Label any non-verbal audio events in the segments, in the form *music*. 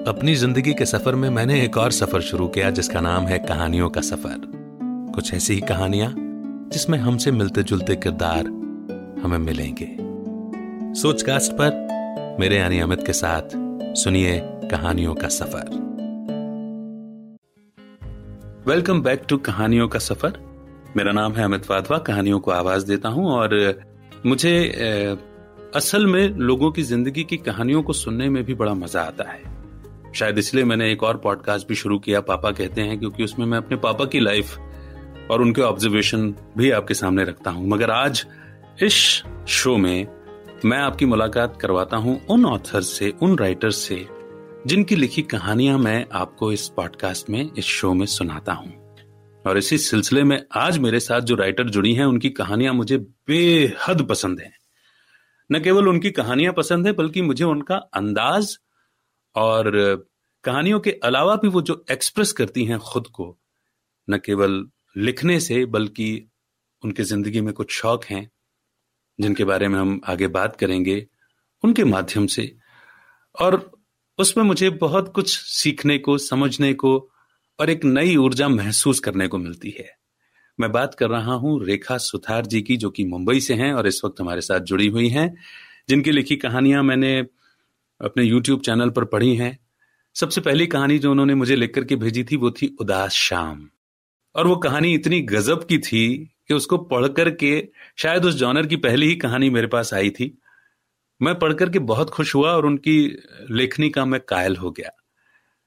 अपनी ज़िंदगी के सफ़र में मैंने एक और सफ़र शुरू किया, जिसका नाम है कहानियों का सफ़र। कुछ ऐसी ही कहानियाँ, जिसमें हमसे मिलते जुलते किरदार हमें मिलेंगे। सोचकास्ट पर मेरे यानी अमित के साथ सुनिए कहानियों का सफ़र। वेलकम बैक टू कहानियों का सफ़र। मेरा नाम है अमित वाधवा, कहानियों को आवाज़ देता हूँ और मुझे असल में लोगों की ज़िंदगी की कहानियों को सुनने में भी बड़ा मज़ा आता है। शायद इसलिए मैंने एक और पॉडकास्ट भी शुरू किया, पापा कहते हैं, क्योंकि उसमें मैं अपने पापा की लाइफ और उनके ऑब्जर्वेशन भी आपके सामने रखता हूँ। मगर आज इस शो में मैं आपकी मुलाकात करवाता हूँ उन ऑथर से, उन राइटर से, जिनकी लिखी कहानियाँ मैं आपको इस पॉडकास्ट में, इस शो में सुनाता हूँ। और इसी सिलसिले में आज मेरे साथ जो राइटर जुड़ी हैं, उनकी कहानियाँ मुझे बेहद पसंद हैं। न केवल उनकी कहानियाँ पसंद है, बल्कि मुझे उनका अंदाज और कहानियों के अलावा भी वो जो एक्सप्रेस करती हैं खुद को, न केवल लिखने से बल्कि उनके ज़िंदगी में कुछ शौक हैं, जिनके बारे में हम आगे बात करेंगे उनके माध्यम से। और उसमें मुझे बहुत कुछ सीखने को, समझने को और एक नई ऊर्जा महसूस करने को मिलती है। मैं बात कर रहा हूँ रेखा सुथार जी की, जो कि मुंबई से हैं और इस वक्त हमारे साथ जुड़ी हुई हैं, जिनकी लिखी कहानियाँ मैंने अपने यूट्यूब चैनल पर पढ़ी हैं। सबसे पहली कहानी जो उन्होंने मुझे लिख करके भेजी थी वो थी उदास शाम। और वो कहानी इतनी गजब की थी कि उसको पढ़ करके शायद उस जॉनर की पहली ही कहानी मेरे पास आई थी। मैं पढ़ करके बहुत खुश हुआ और उनकी लेखनी का मैं कायल हो गया।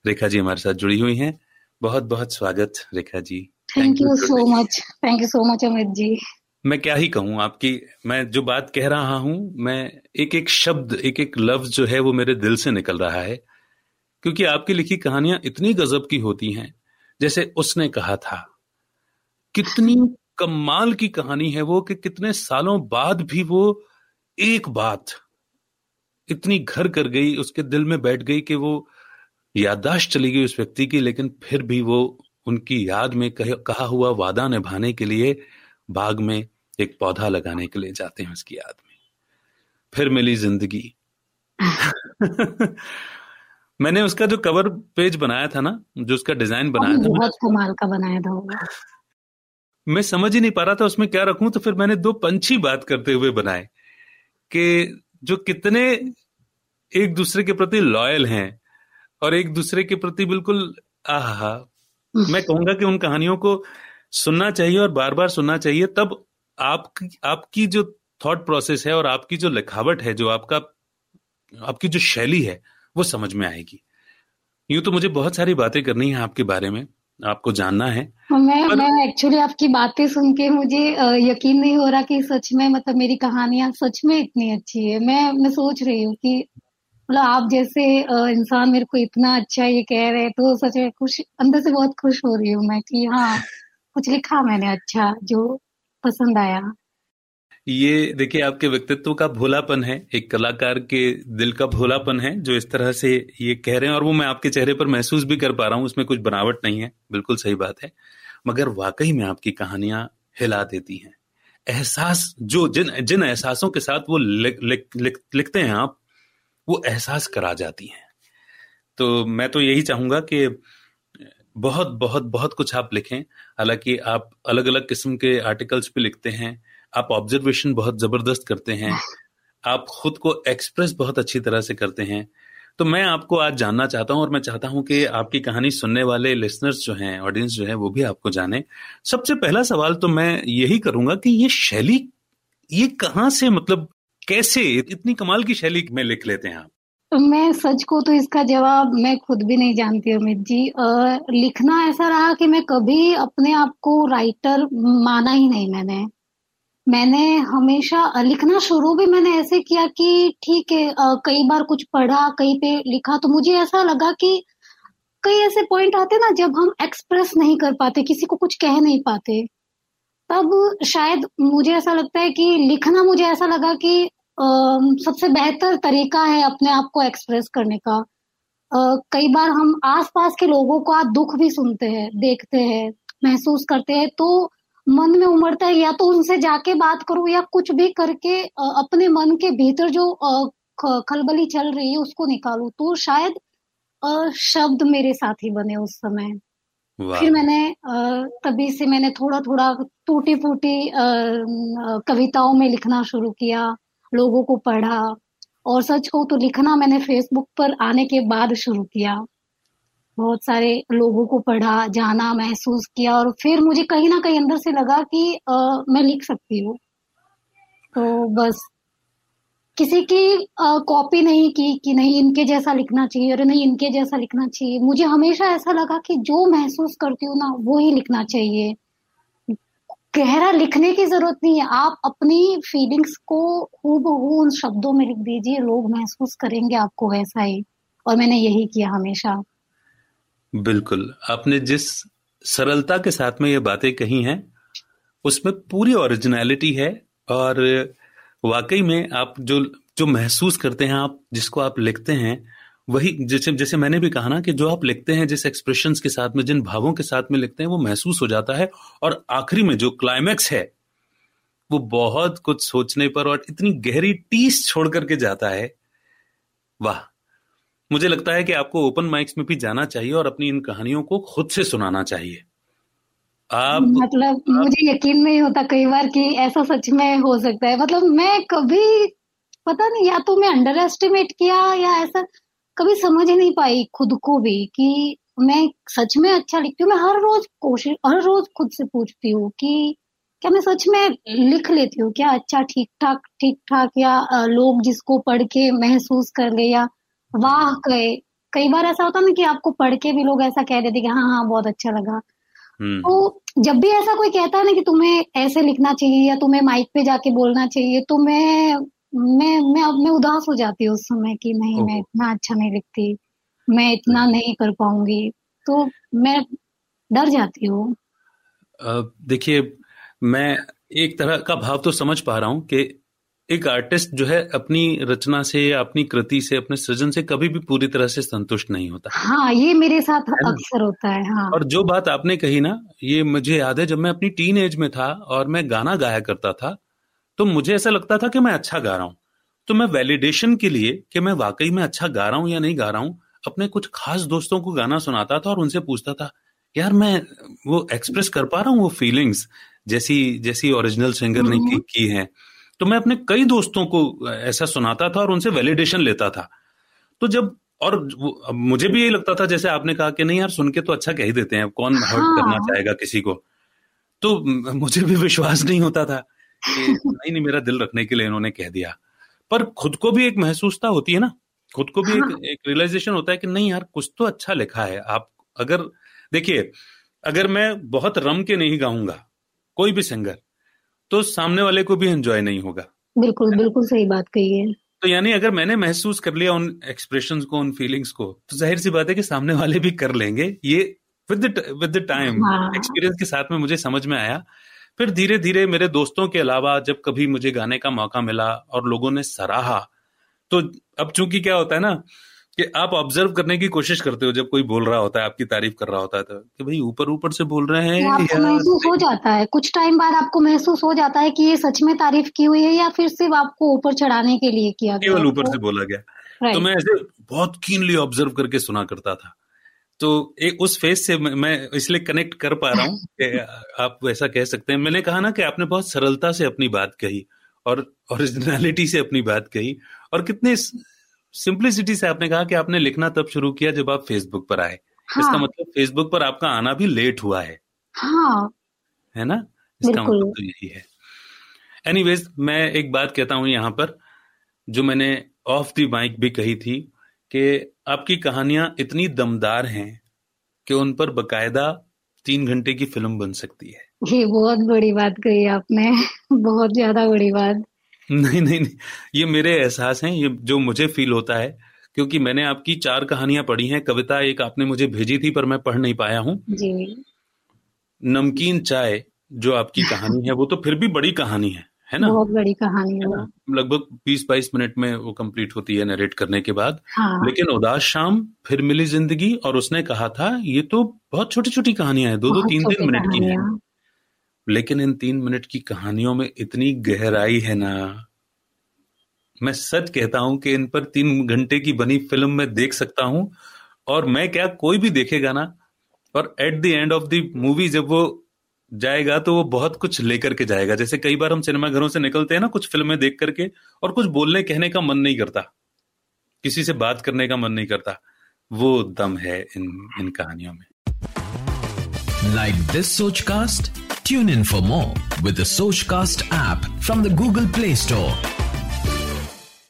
रेखा जी हमारे साथ जुड़ी हुई हैं। बहुत बहुत स्वागत Rekha ji. Thank you so much thank you so much Amit ji. मैं क्या ही कहूँ आपकी, मैं जो बात कह रहा हूँ, मैं एक एक शब्द एक एक लफ्ज जो है वो मेरे दिल से निकल रहा है, क्योंकि आपकी लिखी कहानियाँ इतनी गजब की होती हैं, जैसे उसने कहा था। कितनी कमाल की कहानी है वो कि कितने सालों बाद भी वो एक बात इतनी घर कर गई, उसके दिल में बैठ गई कि वो याददाश्त चली गई उस व्यक्ति की, लेकिन फिर भी वो उनकी याद में कहा हुआ वादा निभाने के लिए बाग में एक पौधा लगाने के लिए जाते हैं उसकी याद में। फिर मिली ज़िंदगी। *laughs* मैंने उसका जो कवर पेज बनाया था ना जो उसका डिज़ाइन बनाया था बहुत कमाल का बनाया था *laughs* मैं समझ ही नहीं पा रहा था उसमें क्या रखूँ तो फिर मैंने दो पंछी बात करते हुए बनाए कि जो कितने एक दूसरे के प्रति लॉयल हैं और एक दूसरे के प्रति बिल्कुल आह मैं कहूँगा कि उन कहानियों को सुनना चाहिए और बार बार सुनना चाहिए तब आपकी आपकी जो थॉट प्रोसेस है और आपकी जो लिखावट है जो आपका आपकी जो शैली है वो समझ में आएगी। यूँ तो मुझे बहुत सारी बातें करनी है आपके बारे में आपको जानना है। मैं पर... मैं एक्चुअली आपकी बातें सुन के मुझे यकीन नहीं हो रहा कि सच में मतलब मेरी कहानियाँ सच में इतनी अच्छी है। मैं मैं सोच रही हूँ कि मतलब आप जैसे इंसान मेरे को इतना अच्छा ये कह रहे हैं तो सच में खुश अंदर से बहुत खुश हो रही हूँ मैं कि हाँ कुछ लिखा मैंने अच्छा जो पसंद आया। ये देखिए आपके व्यक्तित्व का भोलापन है एक कलाकार के दिल का भोलापन है जो इस तरह से ये कह रहे हैं और वो मैं आपके चेहरे पर महसूस भी कर पा रहा हूँ उसमें कुछ बनावट नहीं है बिल्कुल सही बात है। मगर वाकई में आपकी कहानियाँ हिला देती हैं। एहसास जो जिन जिन एहसासों के साथ वो लिख, लिख, लिख, लिखते हैं आप वो एहसास करा जाती हैं। तो मैं तो यही चाहूँगा कि बहुत बहुत बहुत कुछ आप लिखें। हालाँकि आप अलग अलग किस्म के आर्टिकल्स भी लिखते हैं। आप ऑब्जर्वेशन बहुत ज़बरदस्त करते हैं। आप खुद को एक्सप्रेस बहुत अच्छी तरह से करते हैं। तो मैं आपको आज जानना चाहता हूँ और मैं चाहता हूँ कि आपकी कहानी सुनने वाले लिसनर्स जो हैं ऑडियंस जो है, वो भी आपको जाने। सबसे पहला सवाल तो मैं यही करूँगा कि ये शैली, ये कहाँ से मतलब कैसे, इतनी कमाल की शैली में लिख लेते हैं आप? मैं सच को तो इसका जवाब मैं खुद भी नहीं जानती अमित जी। आ, लिखना ऐसा रहा कि मैं कभी अपने आप को राइटर माना ही नहीं मैंने। मैंने हमेशा लिखना शुरू भी मैंने ऐसे किया कि ठीक है कई बार कुछ पढ़ा कहीं पे लिखा तो मुझे ऐसा लगा कि कई ऐसे पॉइंट आते ना जब हम एक्सप्रेस नहीं कर पाते किसी को कुछ कह नहीं पाते। तब शायद मुझे ऐसा लगता है कि लिखना मुझे ऐसा लगा कि सबसे बेहतर तरीका है अपने आप को एक्सप्रेस करने का। uh, कई बार हम आसपास के लोगों का दुख भी सुनते हैं देखते हैं महसूस करते हैं तो मन में उमड़ता है या तो उनसे जाके बात करूँ या कुछ भी करके अपने मन के भीतर जो खलबली चल रही है उसको निकालू। तो शायद शब्द मेरे साथ ही बने उस समय। फिर मैंने तभी से मैंने थोड़ा थोड़ा टूटी फूटी कविताओं में लिखना शुरू किया। लोगों को पढ़ा और सच को तो लिखना मैंने फेसबुक पर आने के बाद शुरू किया। बहुत सारे लोगों को पढ़ा जाना महसूस किया और फिर मुझे कहीं ना कहीं अंदर से लगा कि आ, मैं लिख सकती हूँ। तो बस किसी की कॉपी नहीं की कि नहीं इनके जैसा लिखना चाहिए और नहीं इनके जैसा लिखना चाहिए। मुझे हमेशा ऐसा लगा कि जो महसूस करती हूँ ना वो ही लिखना चाहिए। गहरा लिखने की ज़रूरत नहीं है। आप अपनी फीलिंग्स को खूब उन शब्दों में लिख दीजिए, लोग महसूस करेंगे आपको वैसा ही। और मैंने यही किया हमेशा। बिल्कुल। आपने जिस सरलता के साथ में ये बातें कही हैं, उसमें पूरी ओरिजिनलिटी है और वाकई में आप जो जो महसूस करते हैं, आप जिसको आप लिखते हैं वही जैसे जैसे मैंने भी कहा ना कि जो आप लिखते हैं जिस एक्सप्रेशंस के साथ में जिन भावों के साथ में लिखते हैं वो महसूस हो जाता है। और आखिरी में जो क्लाइमैक्स है वो बहुत कुछ सोचने पर और इतनी गहरी टीस छोड़ करके जाता है। वाह! मुझे लगता है कि आपको ओपन माइक्स में भी जाना चाहिए और अपनी इन कहानियों को खुद से सुनाना चाहिए। आप मतलब आप, मुझे यकीन नहीं होता कई बार कि ऐसा सच में हो सकता है। मतलब मैं कभी पता नहीं या तो मैं अंडर एस्टिमेट किया या ऐसा कभी समझ ही नहीं पाई खुद को भी कि मैं सच में अच्छा लिखती हूँ। मैं हर रोज कोशिश हर रोज खुद से पूछती हूँ कि क्या मैं सच में लिख लेती हूँ? क्या अच्छा ठीक ठाक ठीक ठाक या लोग जिसको पढ़ के महसूस कर ले या वाह कहे। कई बार ऐसा होता ना कि आपको पढ़ के भी लोग ऐसा कह देते कि हाँ हाँ बहुत अच्छा लगा। हम्म। तो जब भी ऐसा कोई कहता है ना कि तुम्हें ऐसे लिखना चाहिए या तुम्हें माइक पे जाके बोलना चाहिए तो मैं मैं मैं मैं उदास हो जाती हूँ उस समय कि नहीं मैं इतना अच्छा नहीं लिखती मैं इतना नहीं। कर पाऊँगी। तो मैं डर जाती हूँ। देखिए मैं एक तरह का भाव तो समझ पा रहा हूँ कि एक आर्टिस्ट जो है अपनी रचना से या अपनी कृति से अपने सृजन से कभी भी पूरी तरह से संतुष्ट नहीं होता। हाँ ये मेरे साथ अक्सर होता है हाँ। और जो बात आपने कही ना ये मुझे याद है जब मैं अपनी टीन एज में था और मैं गाना गाया करता था तो मुझे ऐसा लगता था कि मैं अच्छा गा रहा हूँ। तो मैं वैलिडेशन के लिए कि मैं वाकई में अच्छा गा रहा हूँ या नहीं गा रहा हूँ अपने कुछ खास दोस्तों को गाना सुनाता था और उनसे पूछता था यार मैं वो एक्सप्रेस कर पा रहा हूँ वो फीलिंग्स जैसी जैसी ओरिजिनल सिंगर ने की, की है। तो मैं अपने कई दोस्तों को ऐसा सुनाता था और उनसे वैलिडेशन लेता था। तो जब और मुझे भी यही लगता था जैसे आपने कहा कि नहीं यार सुन के तो अच्छा कह ही देते हैं कौन हाँ। हर्ट करना चाहेगा किसी को? तो मुझे भी विश्वास नहीं होता था। नहीं नहीं मेरा दिल रखने के लिए इन्होंने कह दिया। पर खुद को भी एक महसूसता होती है ना। खुद को भी हाँ। एक एक रियलाइजेशन होता है कि नहीं यार कुछ तो अच्छा लिखा है। आप अगर देखिए अगर मैं बहुत रम के नहीं गाऊँगा कोई भी सिंगर तो सामने वाले को भी एंजॉय नहीं होगा। बिल्कुल बिल्कुल सही बात कही है। तो यानी अगर मैंने महसूस कर लिया उन एक्सप्रेशन को उन फीलिंग्स को तो ज़ाहिर सी बात है कि सामने वाले भी कर लेंगे। ये विद विद टाइम एक्सपीरियंस के साथ में मुझे समझ में आया फिर धीरे धीरे मेरे दोस्तों के अलावा जब कभी मुझे गाने का मौका मिला और लोगों ने सराहा तो अब चूँकि क्या होता है ना कि आप ऑब्ज़र्व करने की कोशिश करते हो जब कोई बोल रहा होता है आपकी तारीफ़ कर रहा होता है तो कि भाई ऊपर ऊपर से बोल रहे हैं आपको महसूस हो जाता है। कुछ टाइम बाद आपको महसूस हो जाता है कि ये सच में तारीफ़ की हुई है या फिर सिर्फ़ आपको ऊपर चढ़ाने के लिए किया गया? केवल ऊपर से बोला गया। तो मैं ऐसे बहुत कीनली ऑब्ज़र्व करके सुना करता था। तो एक उस फेस से मैं इसलिए कनेक्ट कर पा रहा हूँ *laughs* कि आप वैसा कह सकते हैं। मैंने कहा ना कि आपने बहुत सरलता से अपनी बात कही और ओरिजिनलिटी से अपनी बात कही और कितने सिंप्लिसिटी से आपने कहा कि आपने लिखना तब शुरू किया जब आप फेसबुक पर आए। हाँ. इसका मतलब फेसबुक पर आपका आना भी लेट हुआ है। हाँ। है ना? इसका मतलब तो यही है। एनीवेज मैं एक बात कहता हूँ यहाँ पर जो मैंने ऑफ़ दी माइक भी कही थी। कि आपकी कहानियाँ इतनी दमदार हैं कि उन पर बकायदा तीन घंटे की फ़िल्म बन सकती है। ये बहुत बड़ी बात कही आपने। बहुत ज़्यादा बड़ी बात। नहीं नहीं नहीं। ये मेरे एहसास हैं ये जो मुझे फील होता है क्योंकि मैंने आपकी चार कहानियाँ पढ़ी हैं कविता एक आपने मुझे भेजी थी पर मैं पढ़ नहीं पाया हूँ। नमकीन चाय जो आपकी कहानी है वो तो फिर भी बड़ी कहानी है। है ना? बहुत बड़ी कहानी है लगभग बीस बाईस मिनट में वो कंप्लीट होती है नरेट करने के बाद। हाँ। लेकिन उदास शाम फिर मिली ज़िंदगी और उसने कहा था ये तो बहुत छोटी छोटी कहानियाँ हैं दो दो तीन तीन मिनट की है। लेकिन इन तीन मिनट की कहानियों में इतनी गहराई है ना। मैं सच कहता हूँ कि इन पर तीन घंटे की बनी फ़िल्म में देख सकता हूँ और मैं क्या कोई भी देखेगा ना? और at the end of the movie जब वो जाएगा तो वो बहुत कुछ लेकर के जाएगा। जैसे कई बार हम सिनेमा घरों से निकलते हैं ना, कुछ फ़िल्में देख करके, और कुछ बोलने कहने का मन नहीं करता। किसी से बात करने का मन नहीं करता। वो दम है इन इन कहानियों में। Like this Sochcast tune in for more with Sochcast app from the Google Play Store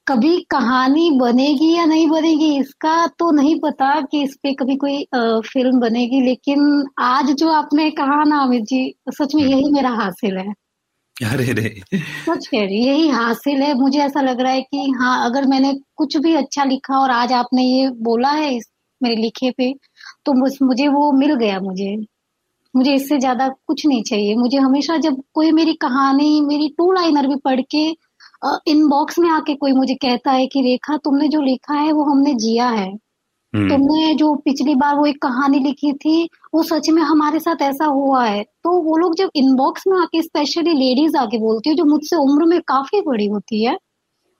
कभी कहानी बनेगी या नहीं बनेगी इसका तो नहीं पता कि इस पे कभी कोई आ, फ़िल्म बनेगी लेकिन आज जो आपने कहा ना अमित जी सच में यही मेरा हासिल है। अरे रे। सच कह रही यही हासिल है। मुझे ऐसा लग रहा है कि हाँ अगर मैंने कुछ भी अच्छा लिखा और आज आपने ये बोला है इस मेरे लिखे पे तो मुझे वो मिल गया मुझे। मुझे इससे ज़्यादा कुछ नहीं चाहिए। मुझे हमेशा जब कोई मेरी कहानी मेरी टू लाइनर भी पढ़ के इनबॉक्स में आके कोई मुझे कहता है कि रेखा तुमने जो लिखा है वो हमने जिया है हम्म। तुमने जो पिछली बार वो एक कहानी लिखी थी वो सच में हमारे साथ ऐसा हुआ है तो वो लोग जब इनबॉक्स में आके स्पेशली लेडीज़ आके बोलती है जो मुझसे उम्र में काफ़ी बड़ी होती है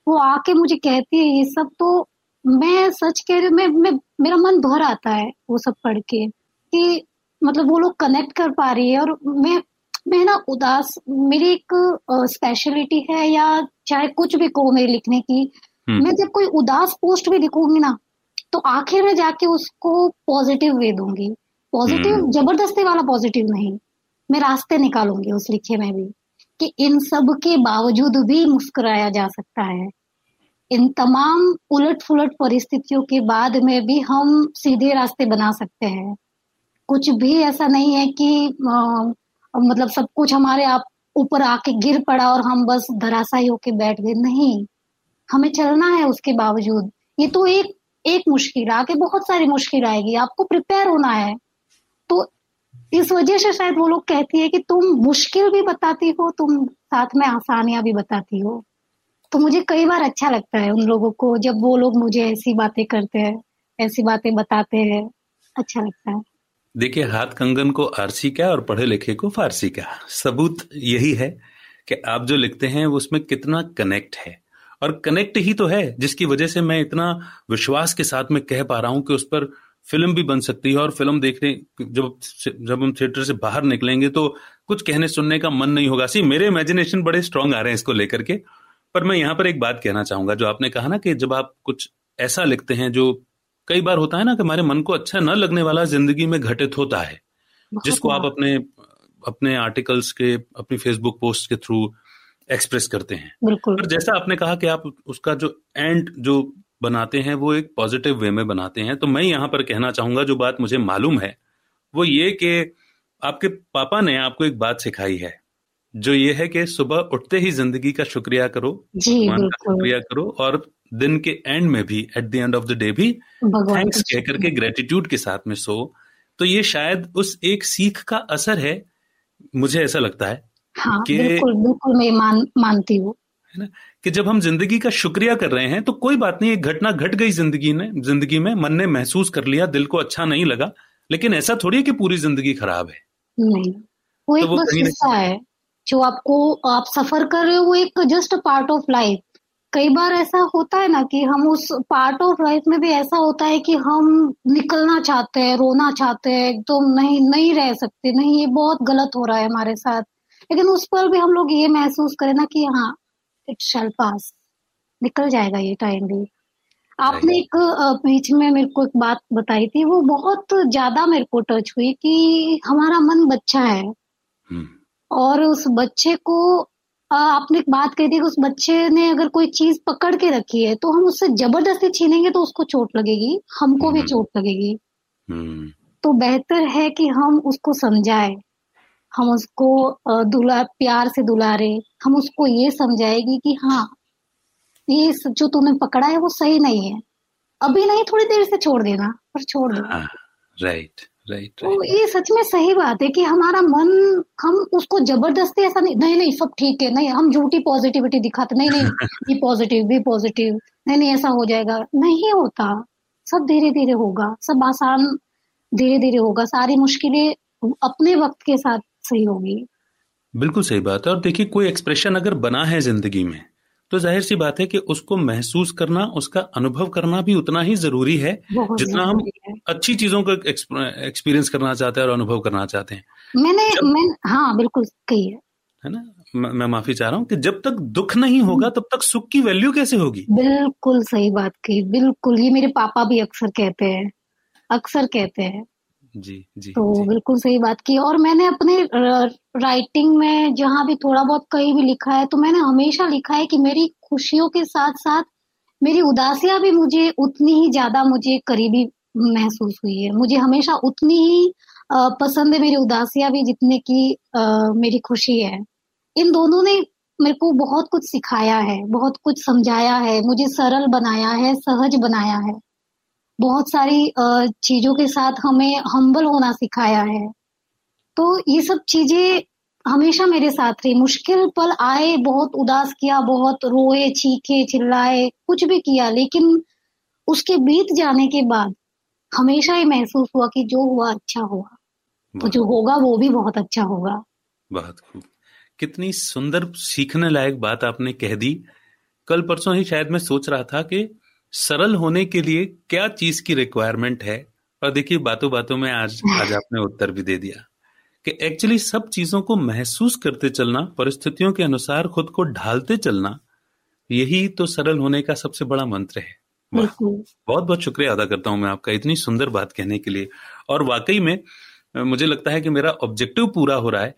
वो आके मुझे कहती है ये सब तो मैं सच कह रही मैं, मैं मेरा मन भर आता है वो सब पढ़ के कि मतलब वो लोग कनेक्ट कर पा रही है और मैं मैं ना उदास मेरी एक स्पेशलिटी है या चाहे कुछ भी कहो मेरे लिखने की हम्म। मैं जब कोई उदास पोस्ट भी लिखूँगी ना तो आखिर में जाके उसको पॉजिटिव वे दूँगी पॉजिटिव हम्म। ज़बरदस्ती वाला पॉजिटिव नहीं मैं रास्ते निकालूँगी उस लिखे में भी कि इन सब के बावजूद भी मुस्कुराया जा सकता है इन तमाम उलट फुलट परिस्थितियों के बाद में भी हम सीधे रास्ते बना सकते हैं कुछ भी ऐसा नहीं है कि मतलब सब कुछ हमारे आप ऊपर आके गिर पड़ा और हम बस धराशायी होके बैठ गए। नहीं, हमें चलना है उसके बावजूद। ये तो एक एक मुश्किल आके बहुत सारी मुश्किल आएगी। आपको प्रिपेयर होना है। तो इस वजह से शायद वो लोग कहती है कि तुम मुश्किल भी बताती हो, तुम साथ में आसानियाँ भी बताती हो। तो मुझे कई बार अच्छा लगता है उन लोगों को, जब वो लोग मुझे ऐसी बातें करते हैं, ऐसी बातें बताते हैं। अच्छा लगता है। देखिए, हाथ कंगन को आरसी का और पढ़े लिखे को फारसी का सबूत यही है कि आप जो लिखते हैं, वो उसमें कितना कनेक्ट है। और कनेक्ट ही तो है, जिसकी वजह से मैं इतना विश्वास के साथ में कह पा रहा हूँ कि उस पर फ़िल्म भी बन सकती है और फ़िल्म देखने, जब जब हम थिएटर से बाहर निकलेंगे तो कुछ कहने सुनने का मन नहीं होगा। सी, मेरे इमेजिनेशन बड़े स्ट्रांग आ रहे हैं इसको लेकर के। पर मैं यहाँ पर एक बात कहना चाहूँगा, जो आपने कहा ना कि जब आप कुछ ऐसा लिखते हैं जो कई बार होता है ना कि हमारे मन को अच्छा न लगने वाला ज़िंदगी में घटित होता है। जिसको आप अपने अपने आर्टिकल्स के अपनी फेसबुक पोस्ट के थ्रू एक्सप्रेस करते हैं। पर जैसा आपने कहा कि आप उसका जो एंड जो बनाते हैं वो एक पॉजिटिव वे में बनाते हैं तो मैं यहाँ पर कहना चाहूँगा जो बात मुझे मालूम है वो ये कि आपके पापा ने आपको एक बात सिखाई है जो ये है कि सुबह उठते ही ज़िंदगी का शुक्रिया करो भगवान का शुक्रिया करो और दिन के एंड में भी at the end of the day भी थैंक्स कह करके ग्रेटिट्यूड के साथ में सो। तो ये शायद उस एक सीख का असर है मुझे ऐसा लगता है हाँ, कि बिल्कुल बिल्कुल मैं मान मानती हूँ। है ना? कि जब हम ज़िंदगी का शुक्रिया कर रहे हैं तो कोई बात नहीं एक घटना घट गई ज़िंदगी में ज़िंदगी में मन ने महसूस कर लिया दिल को अच्छा नहीं लगा लेकिन ऐसा थोड़ी है कि पूरी ज़िंदगी खराब है। नहीं वो तो एक बस हिस्सा है जो आपको आप सफ़र कर रहे हो वो एक जस्ट पार्ट ऑफ़ लाइफ कई बार ऐसा होता है ना कि हम उस पार्ट ऑफ़ लाइफ में भी ऐसा होता है कि हम निकलना चाहते हैं रोना चाहते हैं एकदम नहीं नहीं रह सकते नहीं ये बहुत गलत हो रहा है हमारे साथ। लेकिन उस पर भी हम लोग ये महसूस करें ना कि हाँ इट शेल पास निकल जाएगा ये टाइम भी। आपने एक बीच में मेरे को एक बात बताई थी वो बहुत ज़्यादा मेरे को टच हुई कि हमारा मन बच्चा है। हम्म। और उस बच्चे को आपने एक बात कही थी कि उस बच्चे ने अगर कोई चीज़ पकड़ के रखी है तो हम उससे ज़बरदस्ती छीनेंगे तो उसको चोट लगेगी हमको भी हम्म। चोट लगेगी हम्म। तो बेहतर है कि हम उसको समझाए हम उसको दुला प्यार से दुलारे हम उसको ये समझाएगी कि हाँ ये जो तूने पकड़ा है वो सही नहीं है अभी नहीं थोड़ी देर से छोड़ देना पर छोड़ दो राइट राइट तो ये सच में सही बात है कि हमारा मन हम उसको ज़बरदस्ती ऐसा नहीं नहीं नहीं सब ठीक है नहीं हम झूठी पॉजिटिविटी दिखाते नहीं नहीं बी पॉजिटिव बी पॉजिटिव नहीं नहीं ऐसा हो जाएगा। नहीं होता। सब धीरे धीरे होगा सब आसान धीरे धीरे होगा सारी मुश्किलें अपने वक्त के साथ सही होगी। बिल्कुल सही बात है। और देखिए कोई एक्सप्रेशन अगर बना है ज़िंदगी में तो ज़ाहिर सी बात है कि उसको महसूस करना उसका अनुभव करना भी उतना ही ज़रूरी है जितना हम अच्छी चीज़ों का एक्सपीरियंस करना चाहते हैं और अनुभव करना चाहते हैं। मैंने जब, मैं हाँ बिल्कुल कही है। है ना? मैं माफ़ी चाह रहा हूँ कि जब तक दुख नहीं होगा तब तक सुख की वैल्यू कैसे होगी? बिल्कुल सही बात कही बिल्कुल। ये मेरे पापा भी अक्सर कहते हैं अक्सर कहते हैं। जी जी तो जी. बिल्कुल सही बात की। और मैंने अपने राइटिंग में जहाँ भी थोड़ा बहुत कहीं भी लिखा है तो मैंने हमेशा लिखा है कि मेरी खुशियों के साथ साथ मेरी उदासियाँ भी मुझे उतनी ही ज़्यादा मुझे करीबी महसूस हुई है। मुझे हमेशा उतनी ही पसंद है मेरी उदासियाँ भी जितने की मेरी खुशी है। इन दोनों ने मेरे को बहुत कुछ सिखाया है बहुत कुछ समझाया है मुझे सरल बनाया है सहज बनाया है। बहुत सारी चीज़ों के साथ हमें हम्बल होना सिखाया है। तो ये सब चीज़ें हमेशा मेरे साथ रही। मुश्किल पल आए बहुत उदास किया बहुत रोए चीखे चिल्लाए कुछ भी किया लेकिन उसके बीत जाने के बाद हमेशा ये महसूस हुआ कि जो हुआ अच्छा हुआ। तो जो होगा वो भी बहुत अच्छा होगा। बहुत खूब। कितनी सुंदर सीखने लायक बात आपने कह दी। कल परसों ही शायद मैं सोच रहा था कि सरल होने के लिए क्या चीज़ की रिक्वायरमेंट है? और देखिए बातों बातों में आज आज आपने उत्तर भी दे दिया कि एक्चुअली सब चीज़ों को महसूस करते चलना परिस्थितियों के अनुसार खुद को ढालते चलना यही तो सरल होने का सबसे बड़ा मंत्र है। बहुत बहुत शुक्रिया अदा करता हूँ मैं आपका इतनी सुंदर बात कहने के लिए। और वाकई में मुझे लगता है कि मेरा ऑब्जेक्टिव पूरा हो रहा है।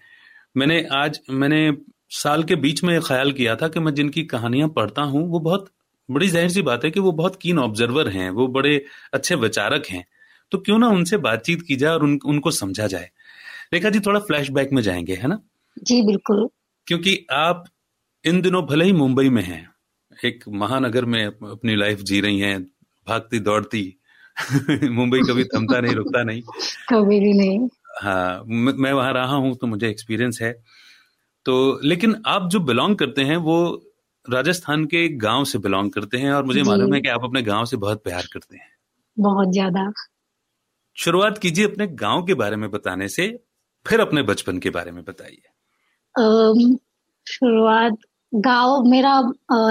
मैंने आज मैंने साल के बीच में ख्याल किया था कि मैं जिनकी कहानियाँ पढ़ता हूँ वो बहुत बड़ी ज़ाहिर सी बात है कि वो बहुत कीन ऑब्जर्वर हैं वो बड़े अच्छे विचारक हैं। तो क्यों ना उनसे बातचीत की जाए और उन, उनको समझा जाए। रेखा जी थोड़ा फ्लैशबैक में जाएँगे है ना? जी बिल्कुल। क्योंकि आप इन दिनों भले ही मुंबई में हैं एक महानगर में अपनी लाइफ जी रही हैं भागती दौड़ती *laughs* मुंबई कभी थमता नहीं रुकता नहीं। *laughs* कभी भी नहीं। हाँ मैं वहाँ रहा हूँ तो मुझे एक्सपीरियंस है। तो लेकिन आप जो बिलोंग करते हैं वो राजस्थान के एक गाँव से बिलोंग करते हैं और मुझे मालूम है कि आप अपने गाँव से बहुत प्यार करते हैं। बहुत ज़्यादा। शुरुआत कीजिए अपने गाँव के बारे में बताने से फिर अपने बचपन के बारे में बताइए। शुरुआत गाँव मेरा